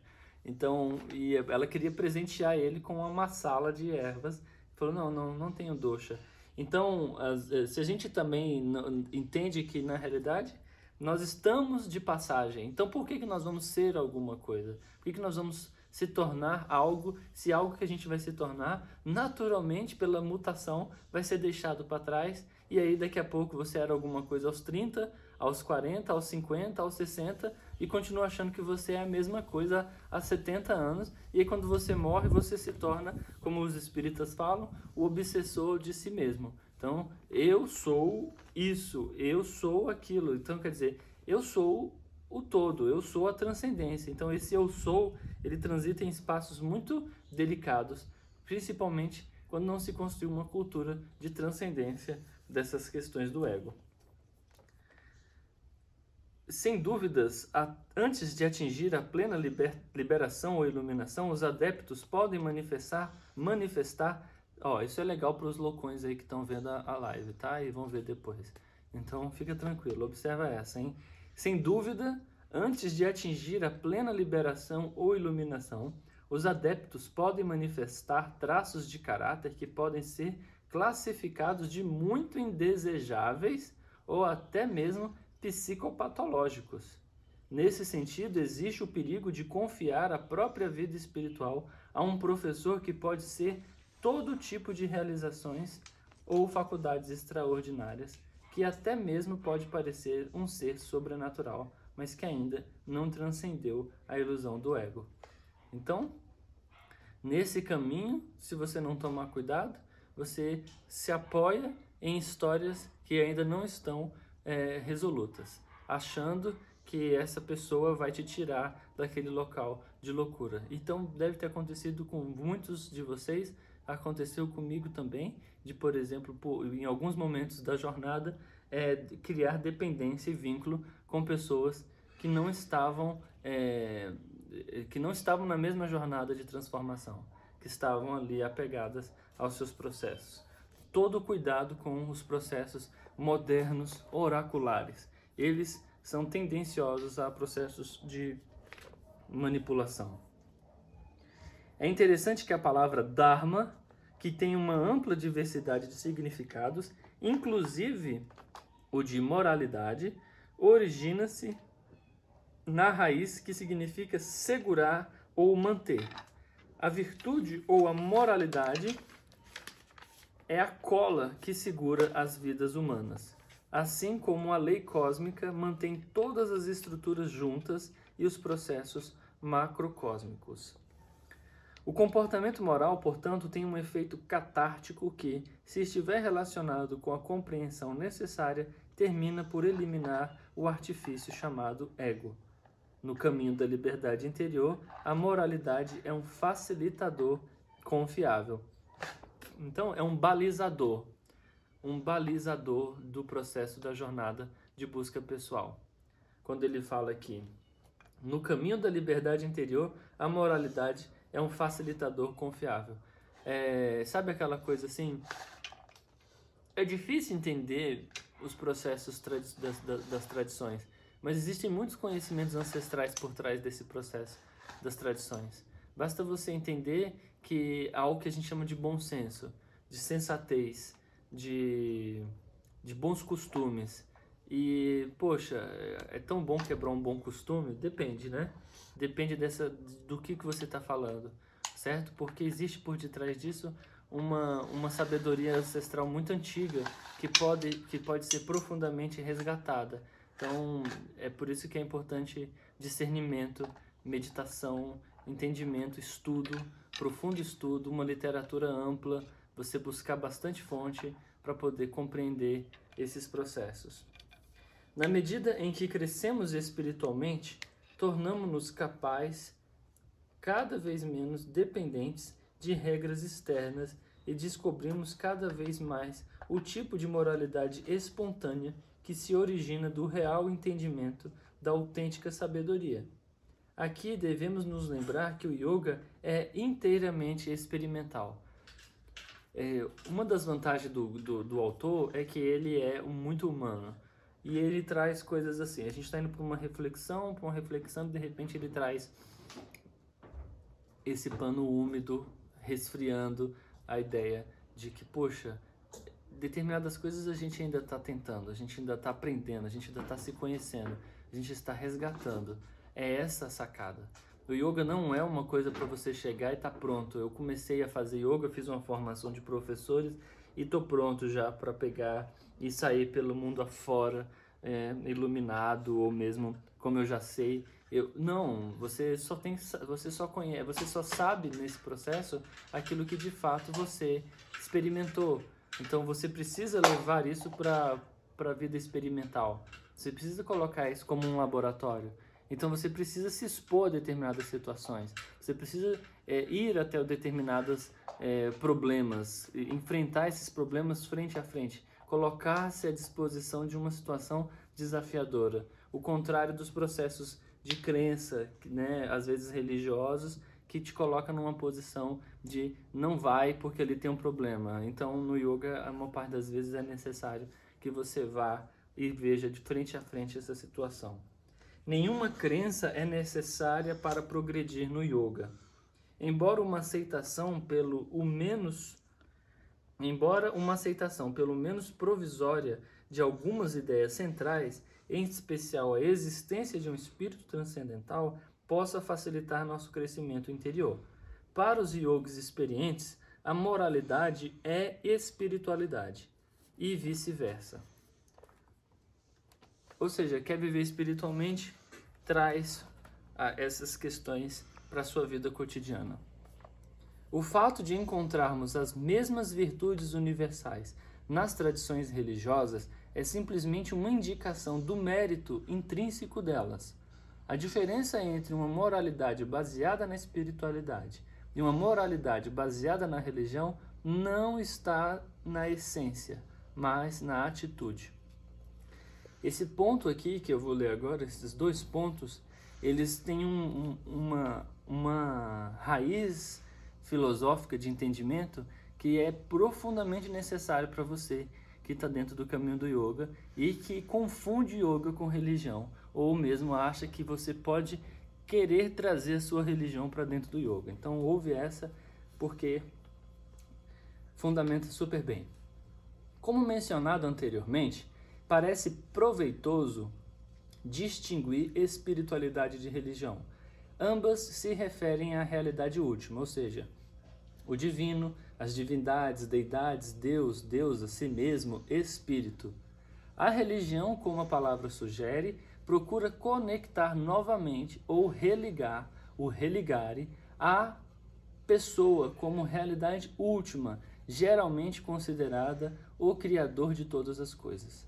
então, e ela queria presentear ele com uma sala de ervas. Ele falou, não, não, não tenho dosha. Então, eh, se a gente também entende que na realidade nós estamos de passagem, então por que, que nós vamos ser alguma coisa? Por que, que nós vamos se tornar algo, se algo que a gente vai se tornar, naturalmente, pela mutação, vai ser deixado para trás e aí daqui a pouco você era alguma coisa aos 30, aos 40, aos 50, aos 60 e continua achando que você é a mesma coisa há 70 anos. E aí quando você morre, você se torna, como os espíritas falam, o obsessor de si mesmo. Então, eu sou isso, eu sou aquilo. Então, quer dizer, eu sou o todo, eu sou a transcendência. Então, esse eu sou, ele transita em espaços muito delicados, principalmente quando não se construiu uma cultura de transcendência dessas questões do ego. Sem dúvidas, a, antes de atingir a plena liber, liberação ou iluminação, os adeptos podem manifestar, manifestar. Ó, isso é legal para os loucões aí que estão vendo a, a live, tá? E vão ver depois. Então fica tranquilo, observa essa, hein? Sem dúvida, antes de atingir a plena liberação ou iluminação, os adeptos podem manifestar traços de caráter que podem ser classificados de muito indesejáveis ou até mesmo psicopatológicos. Nesse sentido, existe o perigo de confiar a própria vida espiritual a um professor que pode ser todo tipo de realizações ou faculdades extraordinárias, que até mesmo pode parecer um ser sobrenatural, mas que ainda não transcendeu a ilusão do ego. Então, nesse caminho, se você não tomar cuidado, você se apoia em histórias que ainda não estão é, resolutas, achando que essa pessoa vai te tirar daquele local de loucura. Então deve ter acontecido com muitos de vocês, aconteceu comigo também, de por exemplo, por, em alguns momentos da jornada, é, criar dependência e vínculo com pessoas que não estavam é, que não estavam na mesma jornada de transformação, que estavam ali apegadas aos seus processos. Todo cuidado com os processos modernos oraculares. Eles são tendenciosos a processos de manipulação. É interessante que a palavra Dharma, que tem uma ampla diversidade de significados, inclusive o de moralidade, origina-se na raiz que significa segurar ou manter. A virtude ou a moralidade é a cola que segura as vidas humanas assim como a lei cósmica mantém todas as estruturas juntas e os processos macrocósmicos. O comportamento moral, portanto, tem um efeito catártico que, se estiver relacionado com a compreensão necessária, termina por eliminar o artifício chamado ego. No caminho da liberdade interior, a moralidade é um facilitador confiável. Então, é um balizador, um balizador do processo da jornada de busca pessoal. Quando ele fala aqui, no caminho da liberdade interior, a moralidade é um facilitador confiável. É, sabe aquela coisa assim? É difícil entender os processos das, das, das tradições, mas existem muitos conhecimentos ancestrais por trás desse processo das tradições. Basta você entender que há algo que a gente chama de bom senso, de sensatez, de, de bons costumes. E, poxa, é tão bom quebrar um bom costume? Depende, né? Depende dessa, do que, que você está falando, certo? Porque existe por detrás disso uma, uma sabedoria ancestral muito antiga que pode, que pode ser profundamente resgatada. Então, é por isso que é importante discernimento, meditação, entendimento, estudo, profundo estudo, uma literatura ampla, você buscar bastante fonte para poder compreender esses processos. Na medida em que crescemos espiritualmente, tornamos-nos capazes cada vez menos dependentes de regras externas e descobrimos cada vez mais o tipo de moralidade espontânea que se origina do real entendimento da autêntica sabedoria. Aqui devemos nos lembrar que o yoga é inteiramente experimental. É, uma das vantagens do, do, do, autor é que ele é muito humano. E ele traz coisas assim. A gente está indo para uma reflexão, para uma reflexão, e de repente ele traz esse pano úmido, resfriando a ideia de que, poxa, determinadas coisas a gente ainda está tentando, a gente ainda está aprendendo, a gente ainda está se conhecendo, a gente está resgatando. É essa a sacada. O yoga não é uma coisa para você chegar e tá pronto. Eu comecei a fazer yoga, fiz uma formação de professores e tô pronto já para pegar e sair pelo mundo afora, é, iluminado ou mesmo como eu já sei. Eu, não, você só tem, você só conhece, você só sabe nesse processo aquilo que de fato você experimentou. Então você precisa levar isso para a vida experimental. Você precisa colocar isso como um laboratório. Então você precisa se expor a determinadas situações, você precisa é, ir até determinados é, problemas, enfrentar esses problemas frente a frente, colocar-se à disposição de uma situação desafiadora. O contrário dos processos de crença, né, às vezes religiosos, que te coloca numa posição de não vai porque ele tem um problema. Então no yoga, a maior parte das vezes é necessário que você vá e veja de frente a frente essa situação. Nenhuma crença é necessária para progredir no yoga. Embora uma aceitação pelo o menos Embora uma aceitação, pelo menos provisória, de algumas ideias centrais, em especial a existência de um espírito transcendental, possa facilitar nosso crescimento interior. Para os yogis experientes, a moralidade é espiritualidade e vice-versa. Ou seja, quer viver espiritualmente, traz ah, essas questões para a sua vida cotidiana. O fato de encontrarmos as mesmas virtudes universais nas tradições religiosas é simplesmente uma indicação do mérito intrínseco delas. A diferença entre uma moralidade baseada na espiritualidade e uma moralidade baseada na religião não está na essência, mas na atitude. Esse ponto aqui que eu vou ler agora, esses dois pontos, eles têm um, um, uma, uma raiz filosófica de entendimento que é profundamente necessário para você que está dentro do caminho do yoga e que confunde yoga com religião, ou mesmo acha que você pode querer trazer a sua religião para dentro do yoga. Então ouve essa porque fundamenta super bem. Como mencionado anteriormente, parece proveitoso distinguir espiritualidade de religião. Ambas se referem à realidade última, ou seja, o divino, as divindades, deidades, Deus, deusa, si mesmo, espírito. A religião, como a palavra sugere, procura conectar novamente ou religar, o religare, a pessoa como realidade última, geralmente considerada o criador de todas as coisas.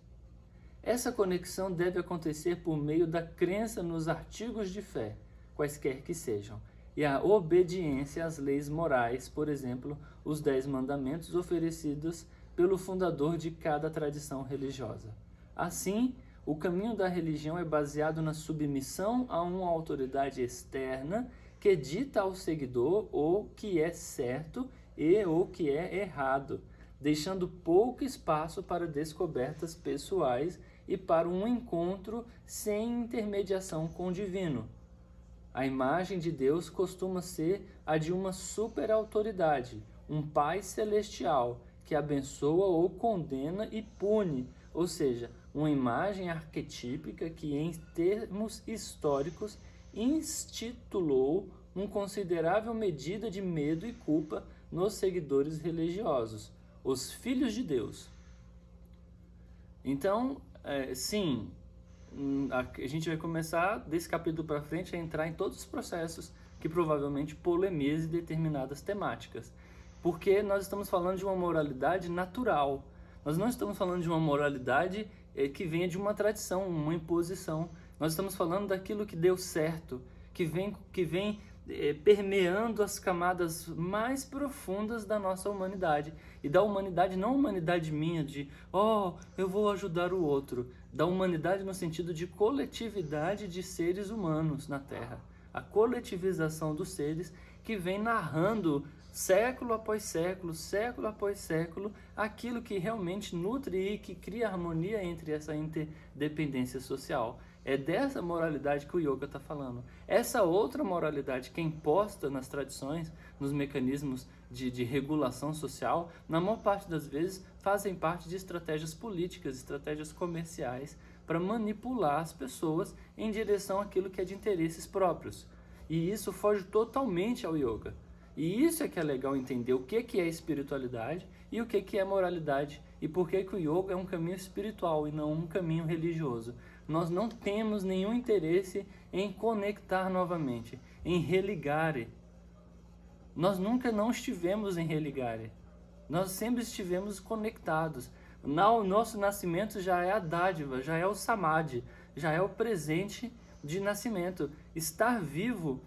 Essa conexão deve acontecer por meio da crença nos artigos de fé, quaisquer que sejam, e a obediência às leis morais, por exemplo, os Dez Mandamentos oferecidos pelo fundador de cada tradição religiosa. Assim, o caminho da religião é baseado na submissão a uma autoridade externa que dita ao seguidor o que é certo e o que é errado, deixando pouco espaço para descobertas pessoais e para um encontro sem intermediação com o divino. A imagem de Deus costuma ser a de uma superautoridade, um Pai celestial que abençoa ou condena e pune, ou seja, uma imagem arquetípica que, em termos históricos, instituiu uma considerável medida de medo e culpa nos seguidores religiosos, os filhos de Deus. Então, é, sim, Hum, a, gente vai começar desse capítulo para frente a entrar em todos os processos que provavelmente polemizem determinadas temáticas. Porque nós estamos falando de uma moralidade natural. Nós não estamos falando de uma moralidade eh, que venha de uma tradição, uma imposição. Nós estamos falando daquilo que deu certo, que vem, que vem eh, permeando as camadas mais profundas da nossa humanidade. E da humanidade, não humanidade minha de, oh, eu vou ajudar o outro da humanidade no sentido de coletividade de seres humanos na Terra. A coletivização dos seres que vem narrando século após século, século após século, aquilo que realmente nutre e que cria harmonia entre essa interdependência social. É dessa moralidade que o yoga está falando. Essa outra moralidade que é imposta nas tradições, nos mecanismos de, de regulação social, na maior parte das vezes fazem parte de estratégias políticas, estratégias comerciais para manipular as pessoas em direção àquilo que é de interesses próprios. E isso foge totalmente ao yoga. E isso é que é legal entender o que, que é espiritualidade e o que, que é moralidade e por que, que o yoga é um caminho espiritual e não um caminho religioso. Nós não temos nenhum interesse em conectar novamente, em religare nós nunca não estivemos em religare. Nós sempre estivemos conectados. O nosso nascimento já é a dádiva, já é o samadhi, já é o presente de nascimento. Estar vivo,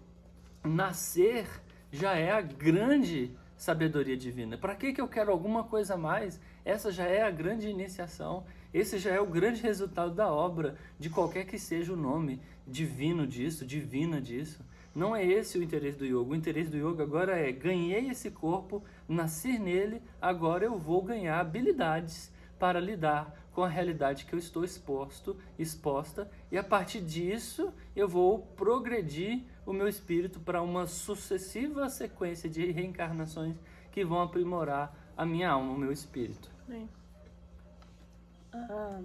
nascer, já é a grande sabedoria divina. Para que, que eu quero alguma coisa a mais? Essa já é a grande iniciação. Esse já é o grande resultado da obra, de qualquer que seja o nome divino disso, divina disso. Não é esse o interesse do yoga. O interesse do yoga agora é: ganhei esse corpo, nasci nele, agora eu vou ganhar habilidades para lidar com a realidade que eu estou exposto, exposta, e a partir disso eu vou progredir o meu espírito para uma sucessiva sequência de reencarnações que vão aprimorar a minha alma, o meu espírito. Ah,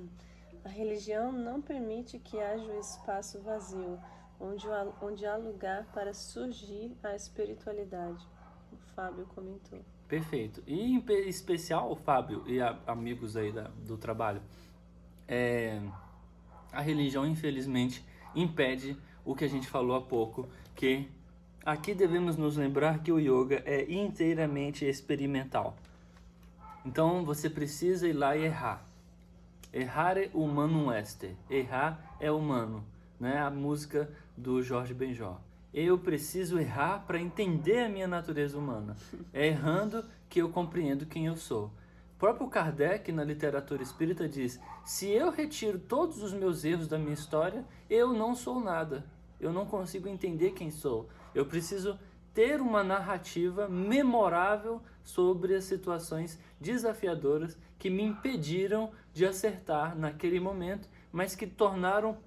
a religião não permite que haja um espaço vazio, onde, onde há lugar para surgir a espiritualidade. O Fábio comentou. Perfeito. E em especial, Fábio e a, amigos aí da, do trabalho, é, a religião, infelizmente, impede o que a gente falou há pouco, que aqui devemos nos lembrar que o yoga é inteiramente experimental. Então você precisa ir lá e errar. Errare humanum est. Errar é humano, né? A música do Jorge Benjor. Eu preciso errar para entender a minha natureza humana. É errando que eu compreendo quem eu sou. O próprio Kardec, na literatura espírita, diz: se eu retiro todos os meus erros da minha história, eu não sou nada. Eu não consigo entender quem sou. Eu preciso ter uma narrativa memorável sobre as situações desafiadoras que me impediram de acertar naquele momento, mas que tornaram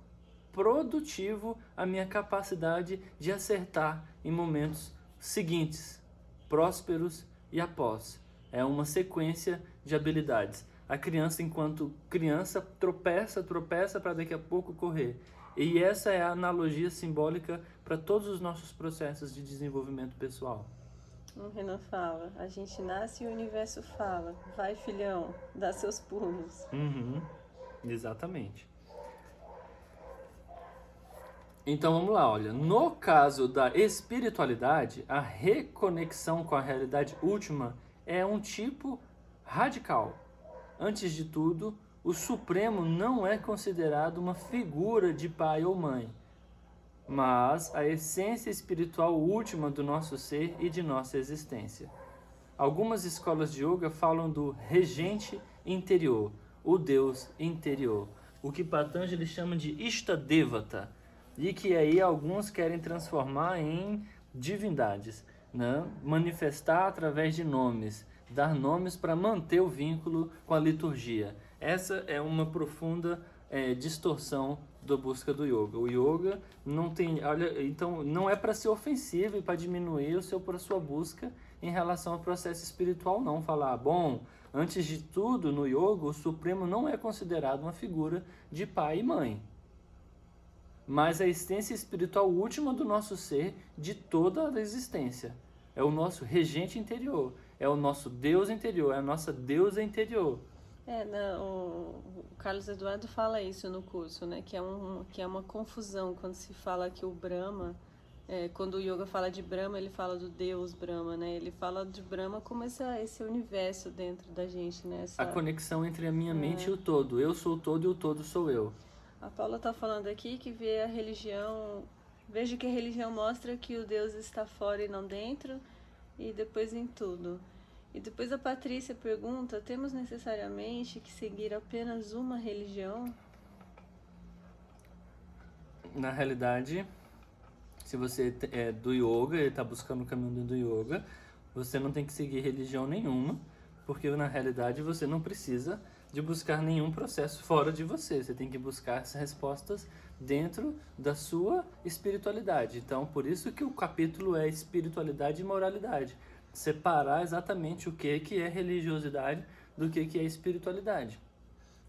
produtivo a minha capacidade de acertar em momentos seguintes, prósperos e após. É uma sequência de habilidades. A criança, enquanto criança, tropeça, tropeça para daqui a pouco correr. E essa é a analogia simbólica para todos os nossos processos de desenvolvimento pessoal. O Renan fala, a gente nasce e o universo fala. Vai, filhão, dá seus pulos. Uhum, exatamente. Então vamos lá, olha. No caso da espiritualidade, a reconexão com a realidade última é um tipo radical. Antes de tudo, o Supremo não é considerado uma figura de pai ou mãe, mas a essência espiritual última do nosso ser e de nossa existência. Algumas escolas de yoga falam do regente interior, o Deus interior, o que Patanjali chama de Ishtadevata e que aí alguns querem transformar em divindades, né? manifestar através de nomes, dar nomes para manter o vínculo com a liturgia. Essa é uma profunda é, distorção da busca do yoga. O yoga não tem, olha, então não é para ser ofensivo e para diminuir o seu para sua busca em relação ao processo espiritual, não falar, bom, antes de tudo no yoga o supremo não é considerado uma figura de pai e mãe mas a essência espiritual última do nosso ser, de toda a existência. É o nosso regente interior, é o nosso Deus interior, é a nossa deusa interior. É, não, o Carlos Eduardo fala isso no curso, né? Que é, um, que é uma confusão quando se fala que o Brahma, é, quando o yoga fala de Brahma, ele fala do Deus Brahma, né? Ele fala de Brahma como esse, esse universo dentro da gente, né? Essa, a conexão entre a minha mente é. e o todo. Eu sou o todo e o todo sou eu. A Paula está falando aqui que vê a religião, vejo que a religião mostra que o Deus está fora e não dentro, e depois em tudo. E depois a Patrícia pergunta: temos necessariamente que seguir apenas uma religião? Na realidade, se você é do yoga e está buscando o caminho do yoga, você não tem que seguir religião nenhuma, porque na realidade você não precisa de buscar nenhum processo fora de você. Você tem que buscar as respostas dentro da sua espiritualidade. Então, por isso que o capítulo é espiritualidade e moralidade. Separar exatamente o que, que é religiosidade do que, que é espiritualidade.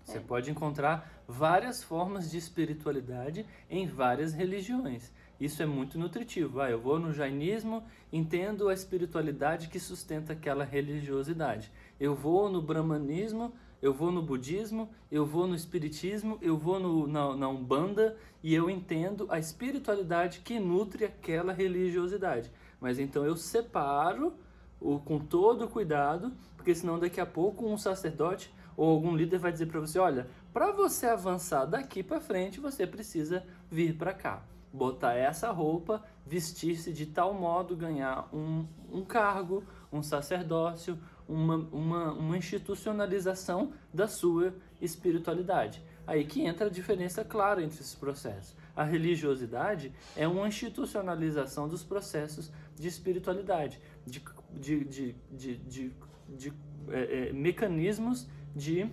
Você é. pode encontrar várias formas de espiritualidade em várias religiões. Isso é muito nutritivo. Ah, eu vou no jainismo, entendo a espiritualidade que sustenta aquela religiosidade. Eu vou no brahmanismo, eu vou no budismo, eu vou no espiritismo, eu vou no, na, na umbanda e eu entendo a espiritualidade que nutre aquela religiosidade. Mas então eu separo o, com todo cuidado, porque senão daqui a pouco um sacerdote ou algum líder vai dizer para você, olha, para você avançar daqui para frente, você precisa vir para cá, botar essa roupa, vestir-se de tal modo, ganhar um, um cargo, um sacerdócio, uma, uma, uma institucionalização da sua espiritualidade. Aí que entra a diferença clara entre esses processos. A religiosidade é uma institucionalização dos processos de espiritualidade, de, de, de, de, de, de é, é, mecanismos de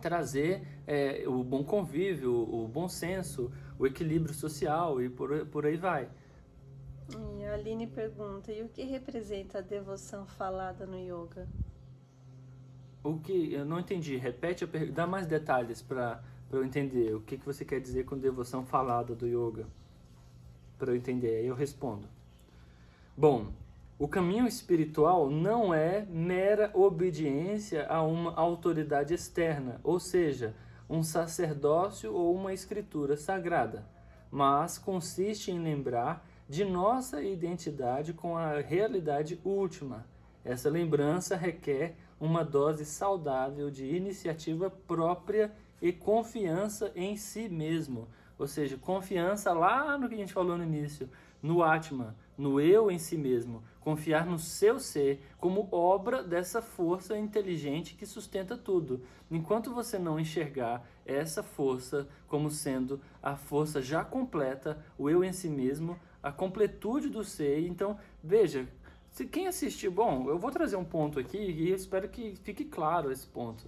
trazer é, o bom convívio, o bom senso, o equilíbrio social e por, por aí vai. Aline pergunta: e o que representa a devoção falada no yoga? o que eu não entendi. Repete a pergunta, dá mais detalhes para eu entender o que, que você quer dizer com devoção falada do yoga. Para eu entender, aí eu respondo. Bom, o caminho espiritual não é mera obediência a uma autoridade externa, ou seja, um sacerdócio ou uma escritura sagrada, mas consiste em lembrar de nossa identidade com a realidade última. Essa lembrança requer uma dose saudável de iniciativa própria e confiança em si mesmo. Ou seja, confiança lá no que a gente falou no início, no Atman, no eu em si mesmo, confiar no seu ser como obra dessa força inteligente que sustenta tudo. Enquanto você não enxergar essa força como sendo a força já completa, o eu em si mesmo, a completude do ser, então veja, se quem assistiu, bom, eu vou trazer um ponto aqui e espero que fique claro esse ponto.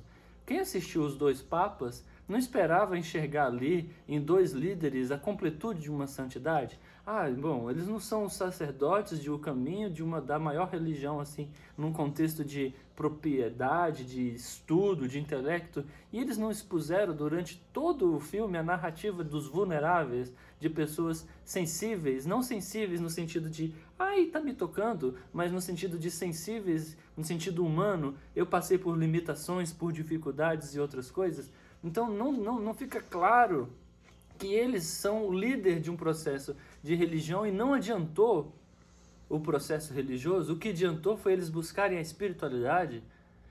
Quem assistiu os dois papas não esperava enxergar ali em dois líderes a completude de uma santidade? Ah, bom, eles não são sacerdotes de o um caminho de uma da maior religião assim, num contexto de propriedade, de estudo, de intelecto, e eles não expuseram durante todo o filme a narrativa dos vulneráveis, de pessoas sensíveis, não sensíveis no sentido de, ai, tá me tocando, mas no sentido de sensíveis, no sentido humano, eu passei por limitações, por dificuldades e outras coisas. Então não, não, não fica claro que eles são o líder de um processo de religião e não adiantou o processo religioso, o que adiantou foi eles buscarem a espiritualidade,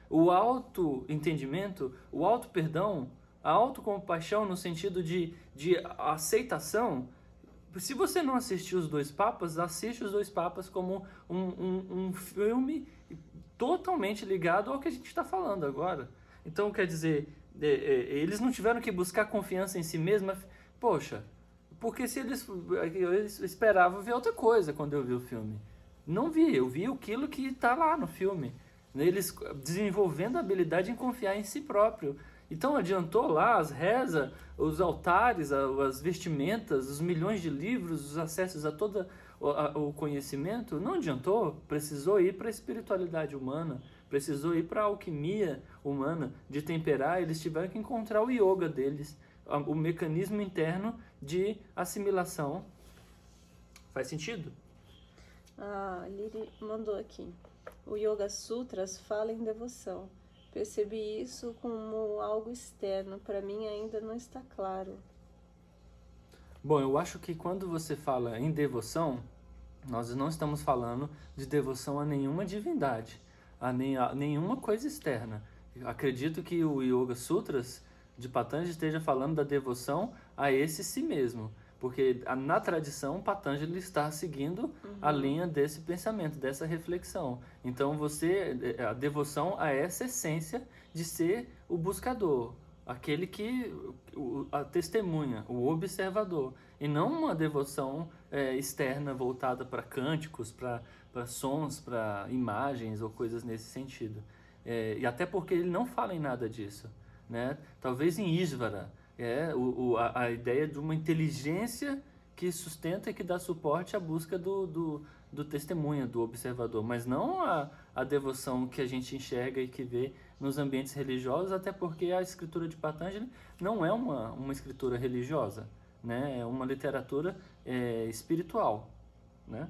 o auto-entendimento, o auto-perdão, a autocompaixão no sentido de, de aceitação. Se você não assistiu os dois papas, assiste os dois papas como um, um, um filme totalmente ligado ao que a gente está falando agora. Então, quer dizer, é, é, eles não tiveram que buscar confiança em si mesmos, poxa, porque se eles. Eu esperava ver outra coisa quando eu vi o filme. Não vi, eu vi aquilo que está lá no filme. Eles desenvolvendo a habilidade em confiar em si próprio. Então adiantou lá as rezas, os altares, as vestimentas, os milhões de livros, os acessos a todo o conhecimento? Não adiantou. Precisou ir para a espiritualidade humana, precisou ir para a alquimia humana, de temperar. Eles tiveram que encontrar o yoga deles, o mecanismo interno de assimilação. Faz sentido? A Liri mandou aqui. O Yoga Sutras fala em devoção. Percebi isso como algo externo. Para mim ainda não está claro. Bom, eu acho que quando você fala em devoção, nós não estamos falando de devoção a nenhuma divindade, a, nem, a nenhuma coisa externa. acredito que o Yoga Sutras de Patanjali esteja falando da devoção a esse si mesmo. Porque na tradição, Patanjali está seguindo uhum. a linha desse pensamento, dessa reflexão. Então, você, a devoção a essa essência de ser o buscador, aquele que, a testemunha, o observador. E não uma devoção é, externa voltada para cânticos, para sons, para imagens ou coisas nesse sentido. É, e até porque ele não fala em nada disso né? Talvez em Isvara, é o, o a, a, ideia de uma inteligência que sustenta e que dá suporte à busca do, do, do testemunha, do observador, mas não a, a devoção que a gente enxerga e que vê nos ambientes religiosos, até porque a escritura de Patanjali não é uma, uma escritura religiosa, né? é uma literatura é, espiritual. Né?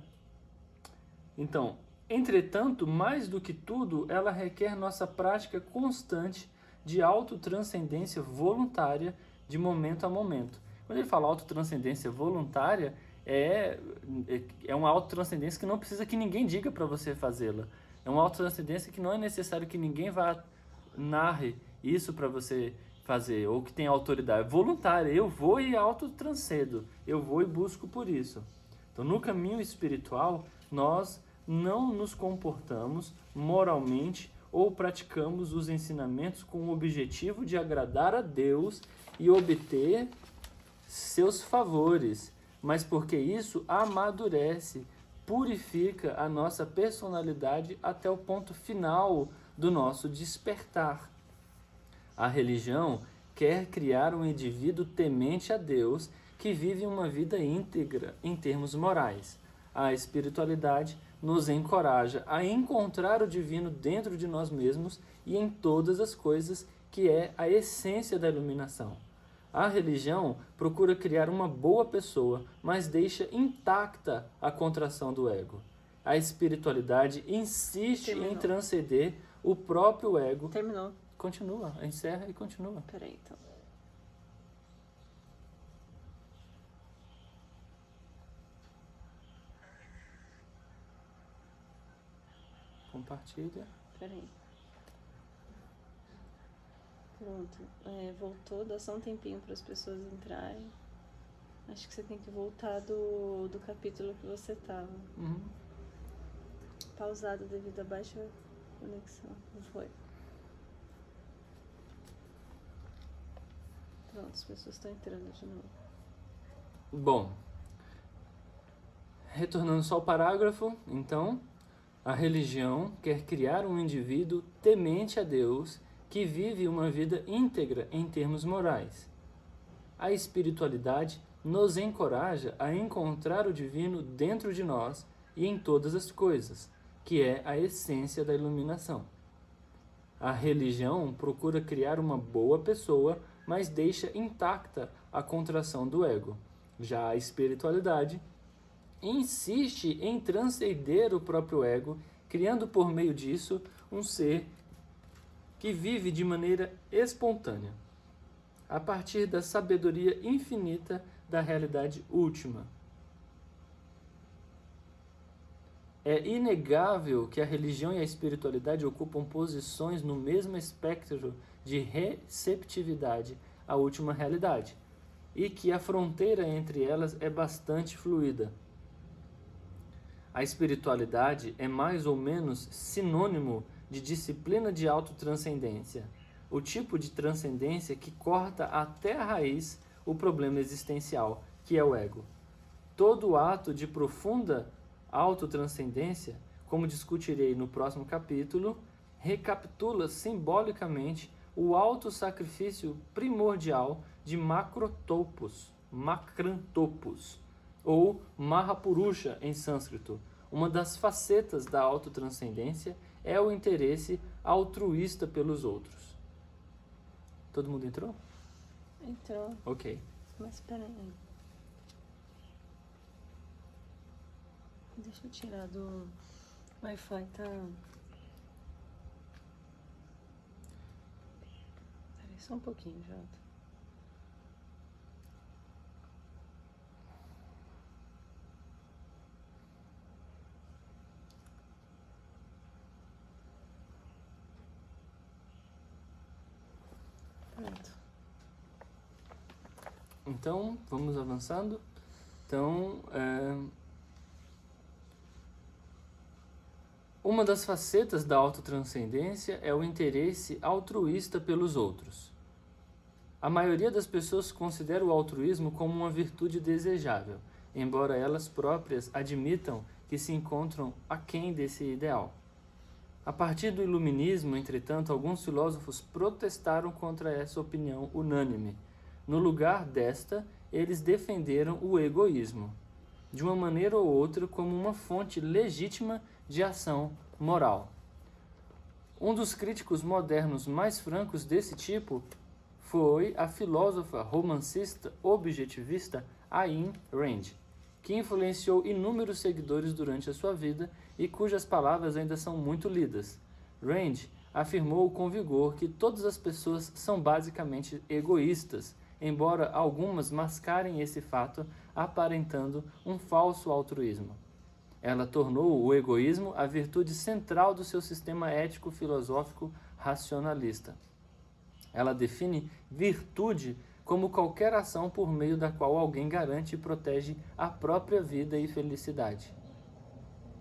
Então, entretanto, mais do que tudo, ela requer nossa prática constante de autotranscendência voluntária de momento a momento. Quando ele fala autotranscendência voluntária, é, é, é uma autotranscendência que não precisa que ninguém diga para você fazê-la. É uma autotranscendência que não é necessário que ninguém vá narre isso para você fazer, ou que tenha autoridade. É voluntária, eu vou e autotranscedo, eu vou e busco por isso. Então, no caminho espiritual, nós não nos comportamos moralmente ou praticamos os ensinamentos com o objetivo de agradar a Deus e obter seus favores, mas porque isso amadurece, purifica a nossa personalidade até o ponto final do nosso despertar. A religião quer criar um indivíduo temente a Deus que vive uma vida íntegra em termos morais. A espiritualidade nos encoraja a encontrar o divino dentro de nós mesmos e em todas as coisas, que é a essência da iluminação. A religião procura criar uma boa pessoa, mas deixa intacta a contração do ego. A espiritualidade insiste Terminou. em transcender o próprio ego. Terminou. Continua, encerra e continua. Peraí, então. Compartilha. Peraí. Pronto. É, voltou, dá só um tempinho para as pessoas entrarem. Acho que você tem que voltar do, do capítulo que você tava. Uhum. Pausado devido à baixa conexão. Não foi? Pronto, as pessoas estão entrando de novo. Bom, retornando só ao parágrafo, então, a religião quer criar um indivíduo temente a Deus que vive uma vida íntegra em termos morais. A espiritualidade nos encoraja a encontrar o divino dentro de nós e em todas as coisas, que é a essência da iluminação. A religião procura criar uma boa pessoa, mas deixa intacta a contração do ego. Já a espiritualidade insiste em transcender o próprio ego, criando por meio disso um ser que vive de maneira espontânea, a partir da sabedoria infinita da realidade última. É inegável que a religião e a espiritualidade ocupam posições no mesmo espectro de receptividade à última realidade, e que a fronteira entre elas é bastante fluida. A espiritualidade é mais ou menos sinônimo de disciplina de autotranscendência, o tipo de transcendência que corta até a raiz o problema existencial, que é o ego. Todo ato de profunda autotranscendência, como discutirei no próximo capítulo, recapitula simbolicamente o auto-sacrifício primordial de Macrotopos, Macrantopos, ou Mahapurusha em sânscrito. Uma das facetas da autotranscendência é o interesse altruísta pelos outros. Todo mundo entrou? Entrou. Ok. Mas peraí. Deixa eu tirar do Wi-Fi, tá? Peraí, só um pouquinho, Jota. Pronto. Então, vamos avançando. Então, é... uma das facetas da autotranscendência é o interesse altruísta pelos outros. A maioria das pessoas considera o altruísmo como uma virtude desejável, embora elas próprias admitam que se encontram aquém desse ideal. A partir do iluminismo, entretanto, alguns filósofos protestaram contra essa opinião unânime. No lugar desta, eles defenderam o egoísmo, de uma maneira ou outra, como uma fonte legítima de ação moral. Um dos críticos modernos mais francos desse tipo foi a filósofa romancista objetivista Ayn Rand, que influenciou inúmeros seguidores durante a sua vida e cujas palavras ainda são muito lidas. Rand afirmou com vigor que todas as pessoas são basicamente egoístas, embora algumas mascarem esse fato aparentando um falso altruísmo. Ela tornou o egoísmo a virtude central do seu sistema ético-filosófico racionalista. Ela define virtude como qualquer ação por meio da qual alguém garante e protege a própria vida e felicidade.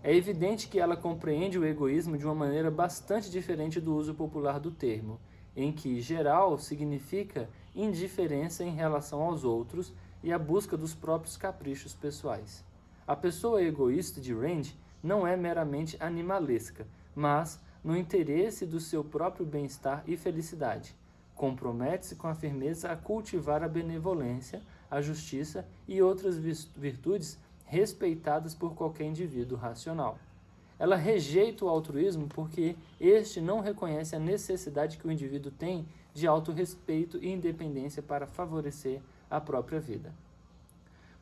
É evidente que ela compreende o egoísmo de uma maneira bastante diferente do uso popular do termo, em que geral significa indiferença em relação aos outros e a busca dos próprios caprichos pessoais. A pessoa egoísta de Rand não é meramente animalesca, mas no interesse do seu próprio bem-estar e felicidade. Compromete-se com a firmeza a cultivar a benevolência, a justiça e outras virtudes respeitadas por qualquer indivíduo racional. Ela rejeita o altruísmo porque este não reconhece a necessidade que o indivíduo tem de autorrespeito e independência para favorecer a própria vida.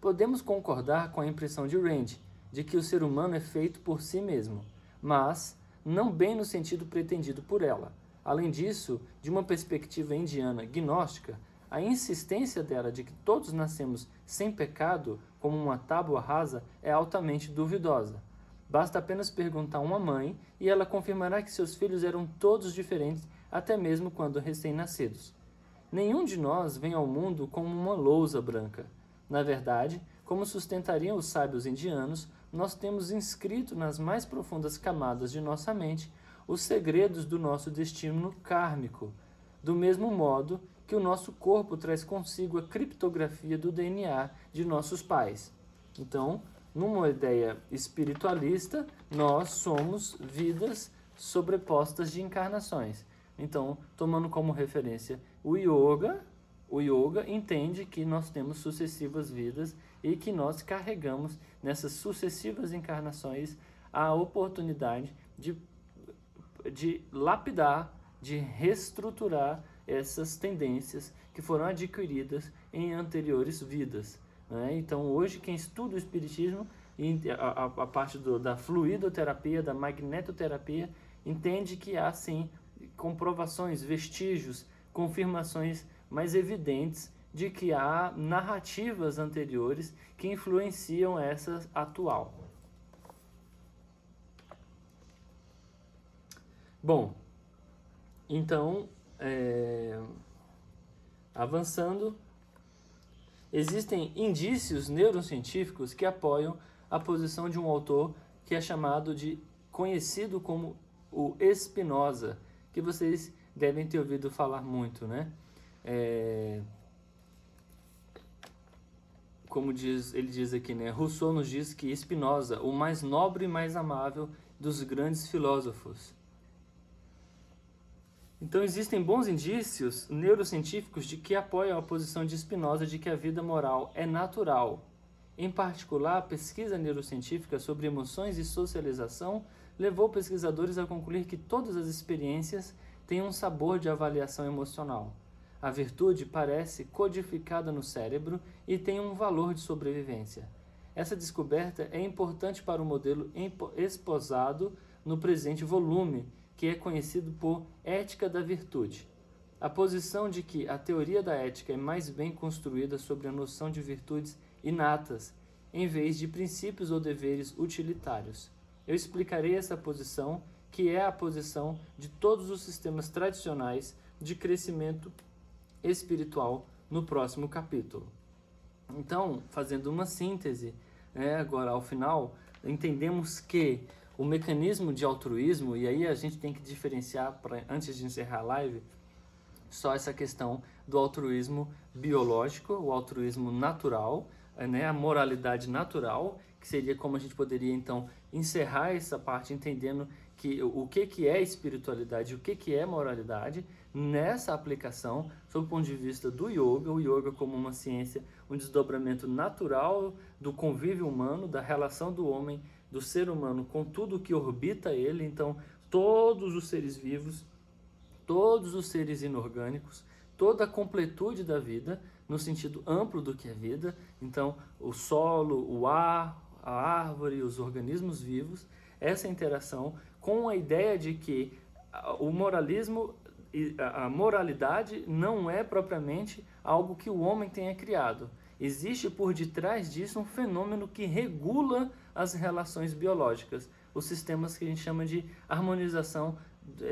Podemos concordar com a impressão de Rand de que o ser humano é feito por si mesmo, mas não bem no sentido pretendido por ela. Além disso, de uma perspectiva indiana gnóstica, a insistência dela de que todos nascemos sem pecado, como uma tábua rasa, é altamente duvidosa. Basta apenas perguntar a uma mãe e ela confirmará que seus filhos eram todos diferentes, até mesmo quando recém-nascidos. Nenhum de nós vem ao mundo como uma lousa branca. Na verdade, como sustentariam os sábios indianos, nós temos inscrito nas mais profundas camadas de nossa mente os segredos do nosso destino kármico, do mesmo modo que o nosso corpo traz consigo a criptografia do DNA de nossos pais. Então, numa ideia espiritualista, nós somos vidas sobrepostas de encarnações. Então, tomando como referência o yoga, o yoga entende que nós temos sucessivas vidas e que nós carregamos nessas sucessivas encarnações a oportunidade de, de lapidar, de reestruturar essas tendências que foram adquiridas em anteriores vidas. Né? Então, hoje, quem estuda o Espiritismo, a, a, a parte do, da fluidoterapia, da magnetoterapia, entende que há sim comprovações, vestígios, confirmações mais evidentes de que há narrativas anteriores que influenciam essa atual. Bom, então, é, avançando, existem indícios neurocientíficos que apoiam a posição de um autor que é chamado de conhecido como o Spinoza, que vocês devem ter ouvido falar muito, né? É, como diz, ele diz aqui, né? Rousseau nos diz que Spinoza, o mais nobre e mais amável dos grandes filósofos. Então existem bons indícios neurocientíficos de que apoiam a posição de Spinoza de que a vida moral é natural. Em particular, a pesquisa neurocientífica sobre emoções e socialização levou pesquisadores a concluir que todas as experiências têm um sabor de avaliação emocional. A virtude parece codificada no cérebro e tem um valor de sobrevivência. Essa descoberta é importante para o modelo esposado no presente volume, que é conhecido por Ética da Virtude. A posição de que a teoria da ética é mais bem construída sobre a noção de virtudes inatas, em vez de princípios ou deveres utilitários. Eu explicarei essa posição, que é a posição de todos os sistemas tradicionais de crescimento espiritual no próximo capítulo. Então, fazendo uma síntese, né, agora ao final, entendemos que o mecanismo de altruísmo, e aí a gente tem que diferenciar, pra, antes de encerrar a live, só essa questão do altruísmo biológico, o altruísmo natural, né, a moralidade natural, que seria como a gente poderia então encerrar essa parte entendendo que o que, que é espiritualidade, o que, que é moralidade, nessa aplicação, sob o ponto de vista do yoga, o yoga como uma ciência, um desdobramento natural do convívio humano, da relação do homem, do ser humano com tudo que orbita ele, então todos os seres vivos, todos os seres inorgânicos, toda a completude da vida, no sentido amplo do que é vida, então o solo, o ar, a árvore, os organismos vivos, essa interação com a ideia de que o moralismo a moralidade não é propriamente algo que o homem tenha criado. Existe por detrás disso um fenômeno que regula as relações biológicas, os sistemas que a gente chama de harmonização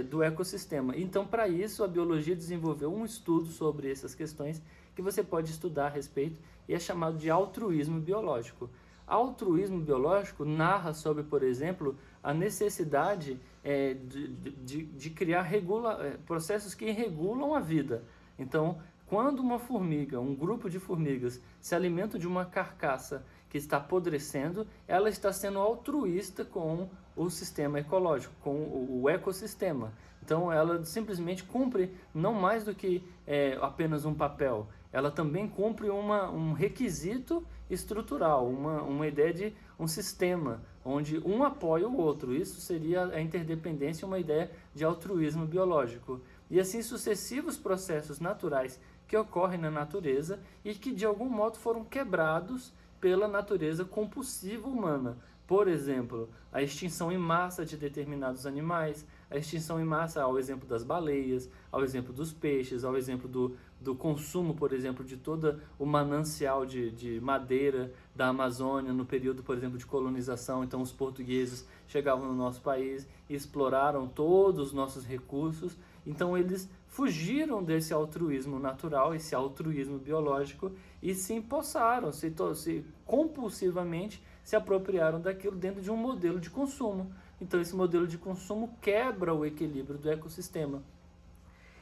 do ecossistema. Então, para isso, a biologia desenvolveu um estudo sobre essas questões que você pode estudar a respeito e é chamado de altruísmo biológico. Altruísmo biológico narra sobre, por exemplo, a necessidade é, de, de, de, criar regula, é, processos que regulam a vida. Então, quando uma formiga, um grupo de formigas, se alimenta de uma carcaça que está apodrecendo, ela está sendo altruísta com o sistema ecológico, com o, ecossistema. Então ela simplesmente cumpre não mais do que é, apenas um papel, ela também cumpre uma, um requisito estrutural, uma, uma ideia de um sistema, onde um apoia o outro. Isso seria a interdependência, uma ideia de altruísmo biológico. E assim sucessivos processos naturais que ocorrem na natureza e que de algum modo foram quebrados pela natureza compulsiva humana. Por exemplo, a extinção em massa de determinados animais, a extinção em massa ao exemplo das baleias, ao exemplo dos peixes, ao exemplo do, do consumo, por exemplo, de todo o manancial de, de madeira da Amazônia no período, por exemplo, de colonização. Então, os portugueses chegavam no nosso país exploraram todos os nossos recursos. Então, eles fugiram desse altruísmo natural, esse altruísmo biológico e se empossaram, se, se compulsivamente se apropriaram daquilo dentro de um modelo de consumo. Então, esse modelo de consumo quebra o equilíbrio do ecossistema.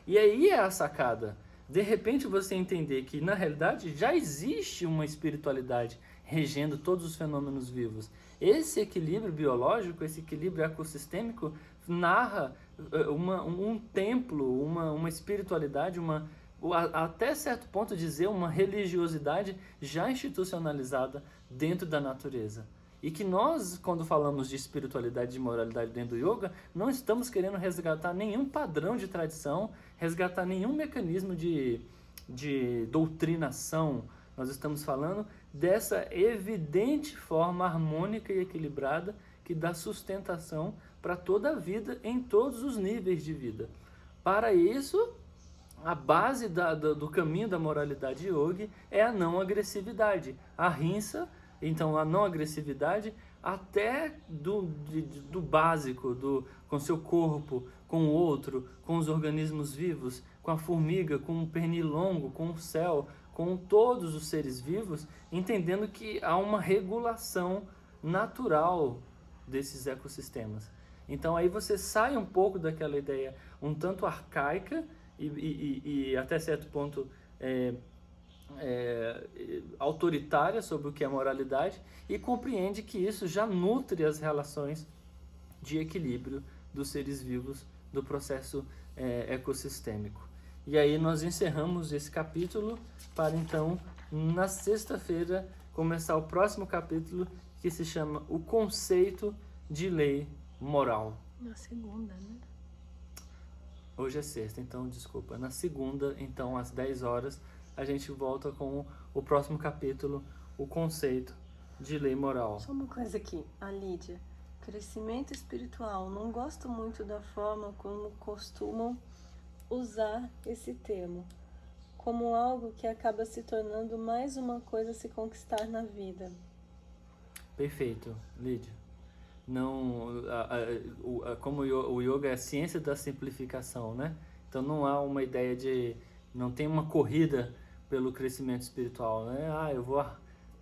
E aí é a sacada de repente você entender que na realidade já existe uma espiritualidade regendo todos os fenômenos vivos. Esse equilíbrio biológico, esse equilíbrio ecossistêmico narra uma, um templo, uma, uma espiritualidade, uma até certo ponto dizer uma religiosidade já institucionalizada dentro da natureza. E que nós, quando falamos de espiritualidade e moralidade dentro do yoga, não estamos querendo resgatar nenhum padrão de tradição, resgatar nenhum mecanismo de, de doutrinação. Nós estamos falando dessa evidente forma harmônica e equilibrada que dá sustentação para toda a vida em todos os níveis de vida. Para isso, a base da, do, do caminho da moralidade yogi é a não agressividade. A rinça então, a não agressividade até do, de, do básico, do, com seu corpo, com o outro, com os organismos vivos, com a formiga, com o pernilongo, com o céu, com todos os seres vivos, entendendo que há uma regulação natural desses ecossistemas. Então aí você sai um pouco daquela ideia um tanto arcaica e, e, e até certo ponto é, é, autoritária sobre o que é moralidade e compreende que isso já nutre as relações de equilíbrio dos seres vivos do processo é, ecossistêmico. E aí nós encerramos esse capítulo para então, na sexta-feira, começar o próximo capítulo que se chama O Conceito de Lei Moral. Na segunda, né? Hoje é sexta, então desculpa. Na segunda, então, às 10 horas, a gente volta com o próximo capítulo, o conceito de lei moral. Só uma coisa aqui, a Lídia. Crescimento espiritual. Não gosto muito da forma como costumam usar esse termo, como algo que acaba se tornando mais uma coisa a se conquistar na vida. Perfeito, Lídia. Não, a, a, a, como o yoga é a ciência da simplificação, né? Então não há uma ideia de, não tem uma corrida pelo crescimento espiritual, né? Ah, eu vou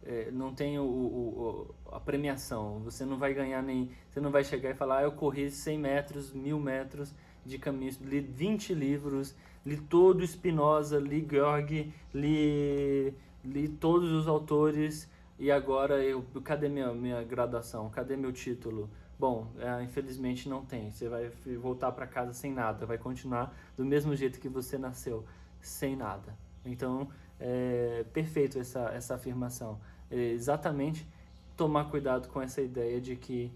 é, não tem o, o, a premiação, você não vai ganhar nem, você não vai chegar e falar, ah, eu corri 100 metros, mil metros de caminho, li 20 livros, li todo Spinoza, li Georg, li, li todos os autores e agora eu, cadê minha, minha graduação, cadê meu título? Bom, é, infelizmente não tem, você vai voltar para casa sem nada, vai continuar do mesmo jeito que você nasceu, sem nada. Então, é perfeito essa, essa afirmação. É exatamente tomar cuidado com essa ideia de que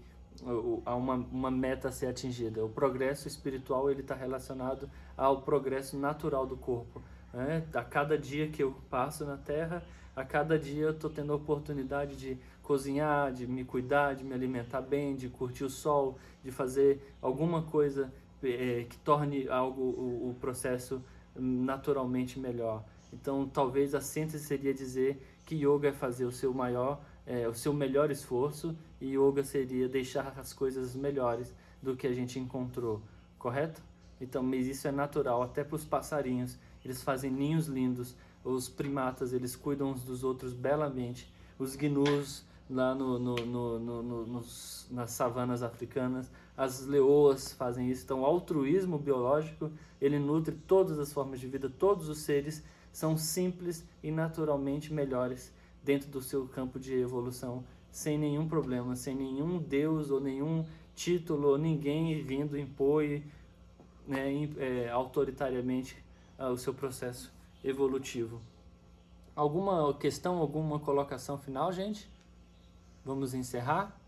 há uma, uma meta a ser atingida. O progresso espiritual ele está relacionado ao progresso natural do corpo. Né? A cada dia que eu passo na Terra, a cada dia eu estou tendo a oportunidade de cozinhar, de me cuidar, de me alimentar bem, de curtir o sol, de fazer alguma coisa é, que torne algo o, o processo naturalmente melhor. Então, talvez a síntese seria dizer que yoga é fazer o seu maior, é, o seu melhor esforço e yoga seria deixar as coisas melhores do que a gente encontrou, correto? Então, mas isso é natural até para os passarinhos. Eles fazem ninhos lindos. Os primatas eles cuidam uns dos outros belamente. Os gnus lá no, no, no, nos, nas savanas africanas, as leoas fazem isso. Então, o altruísmo biológico ele nutre todas as formas de vida, todos os seres são simples e naturalmente melhores dentro do seu campo de evolução, sem nenhum problema, sem nenhum Deus ou nenhum título ninguém vindo impor né, é, autoritariamente uh, o seu processo evolutivo. Alguma questão, alguma colocação final, gente? Vamos encerrar?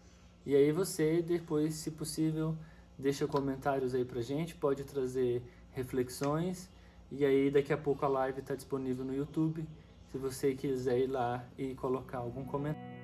E aí você depois, se possível, deixa comentários aí pra gente, pode trazer reflexões. E aí daqui a pouco a live está disponível no YouTube, se você quiser ir lá e colocar algum comentário.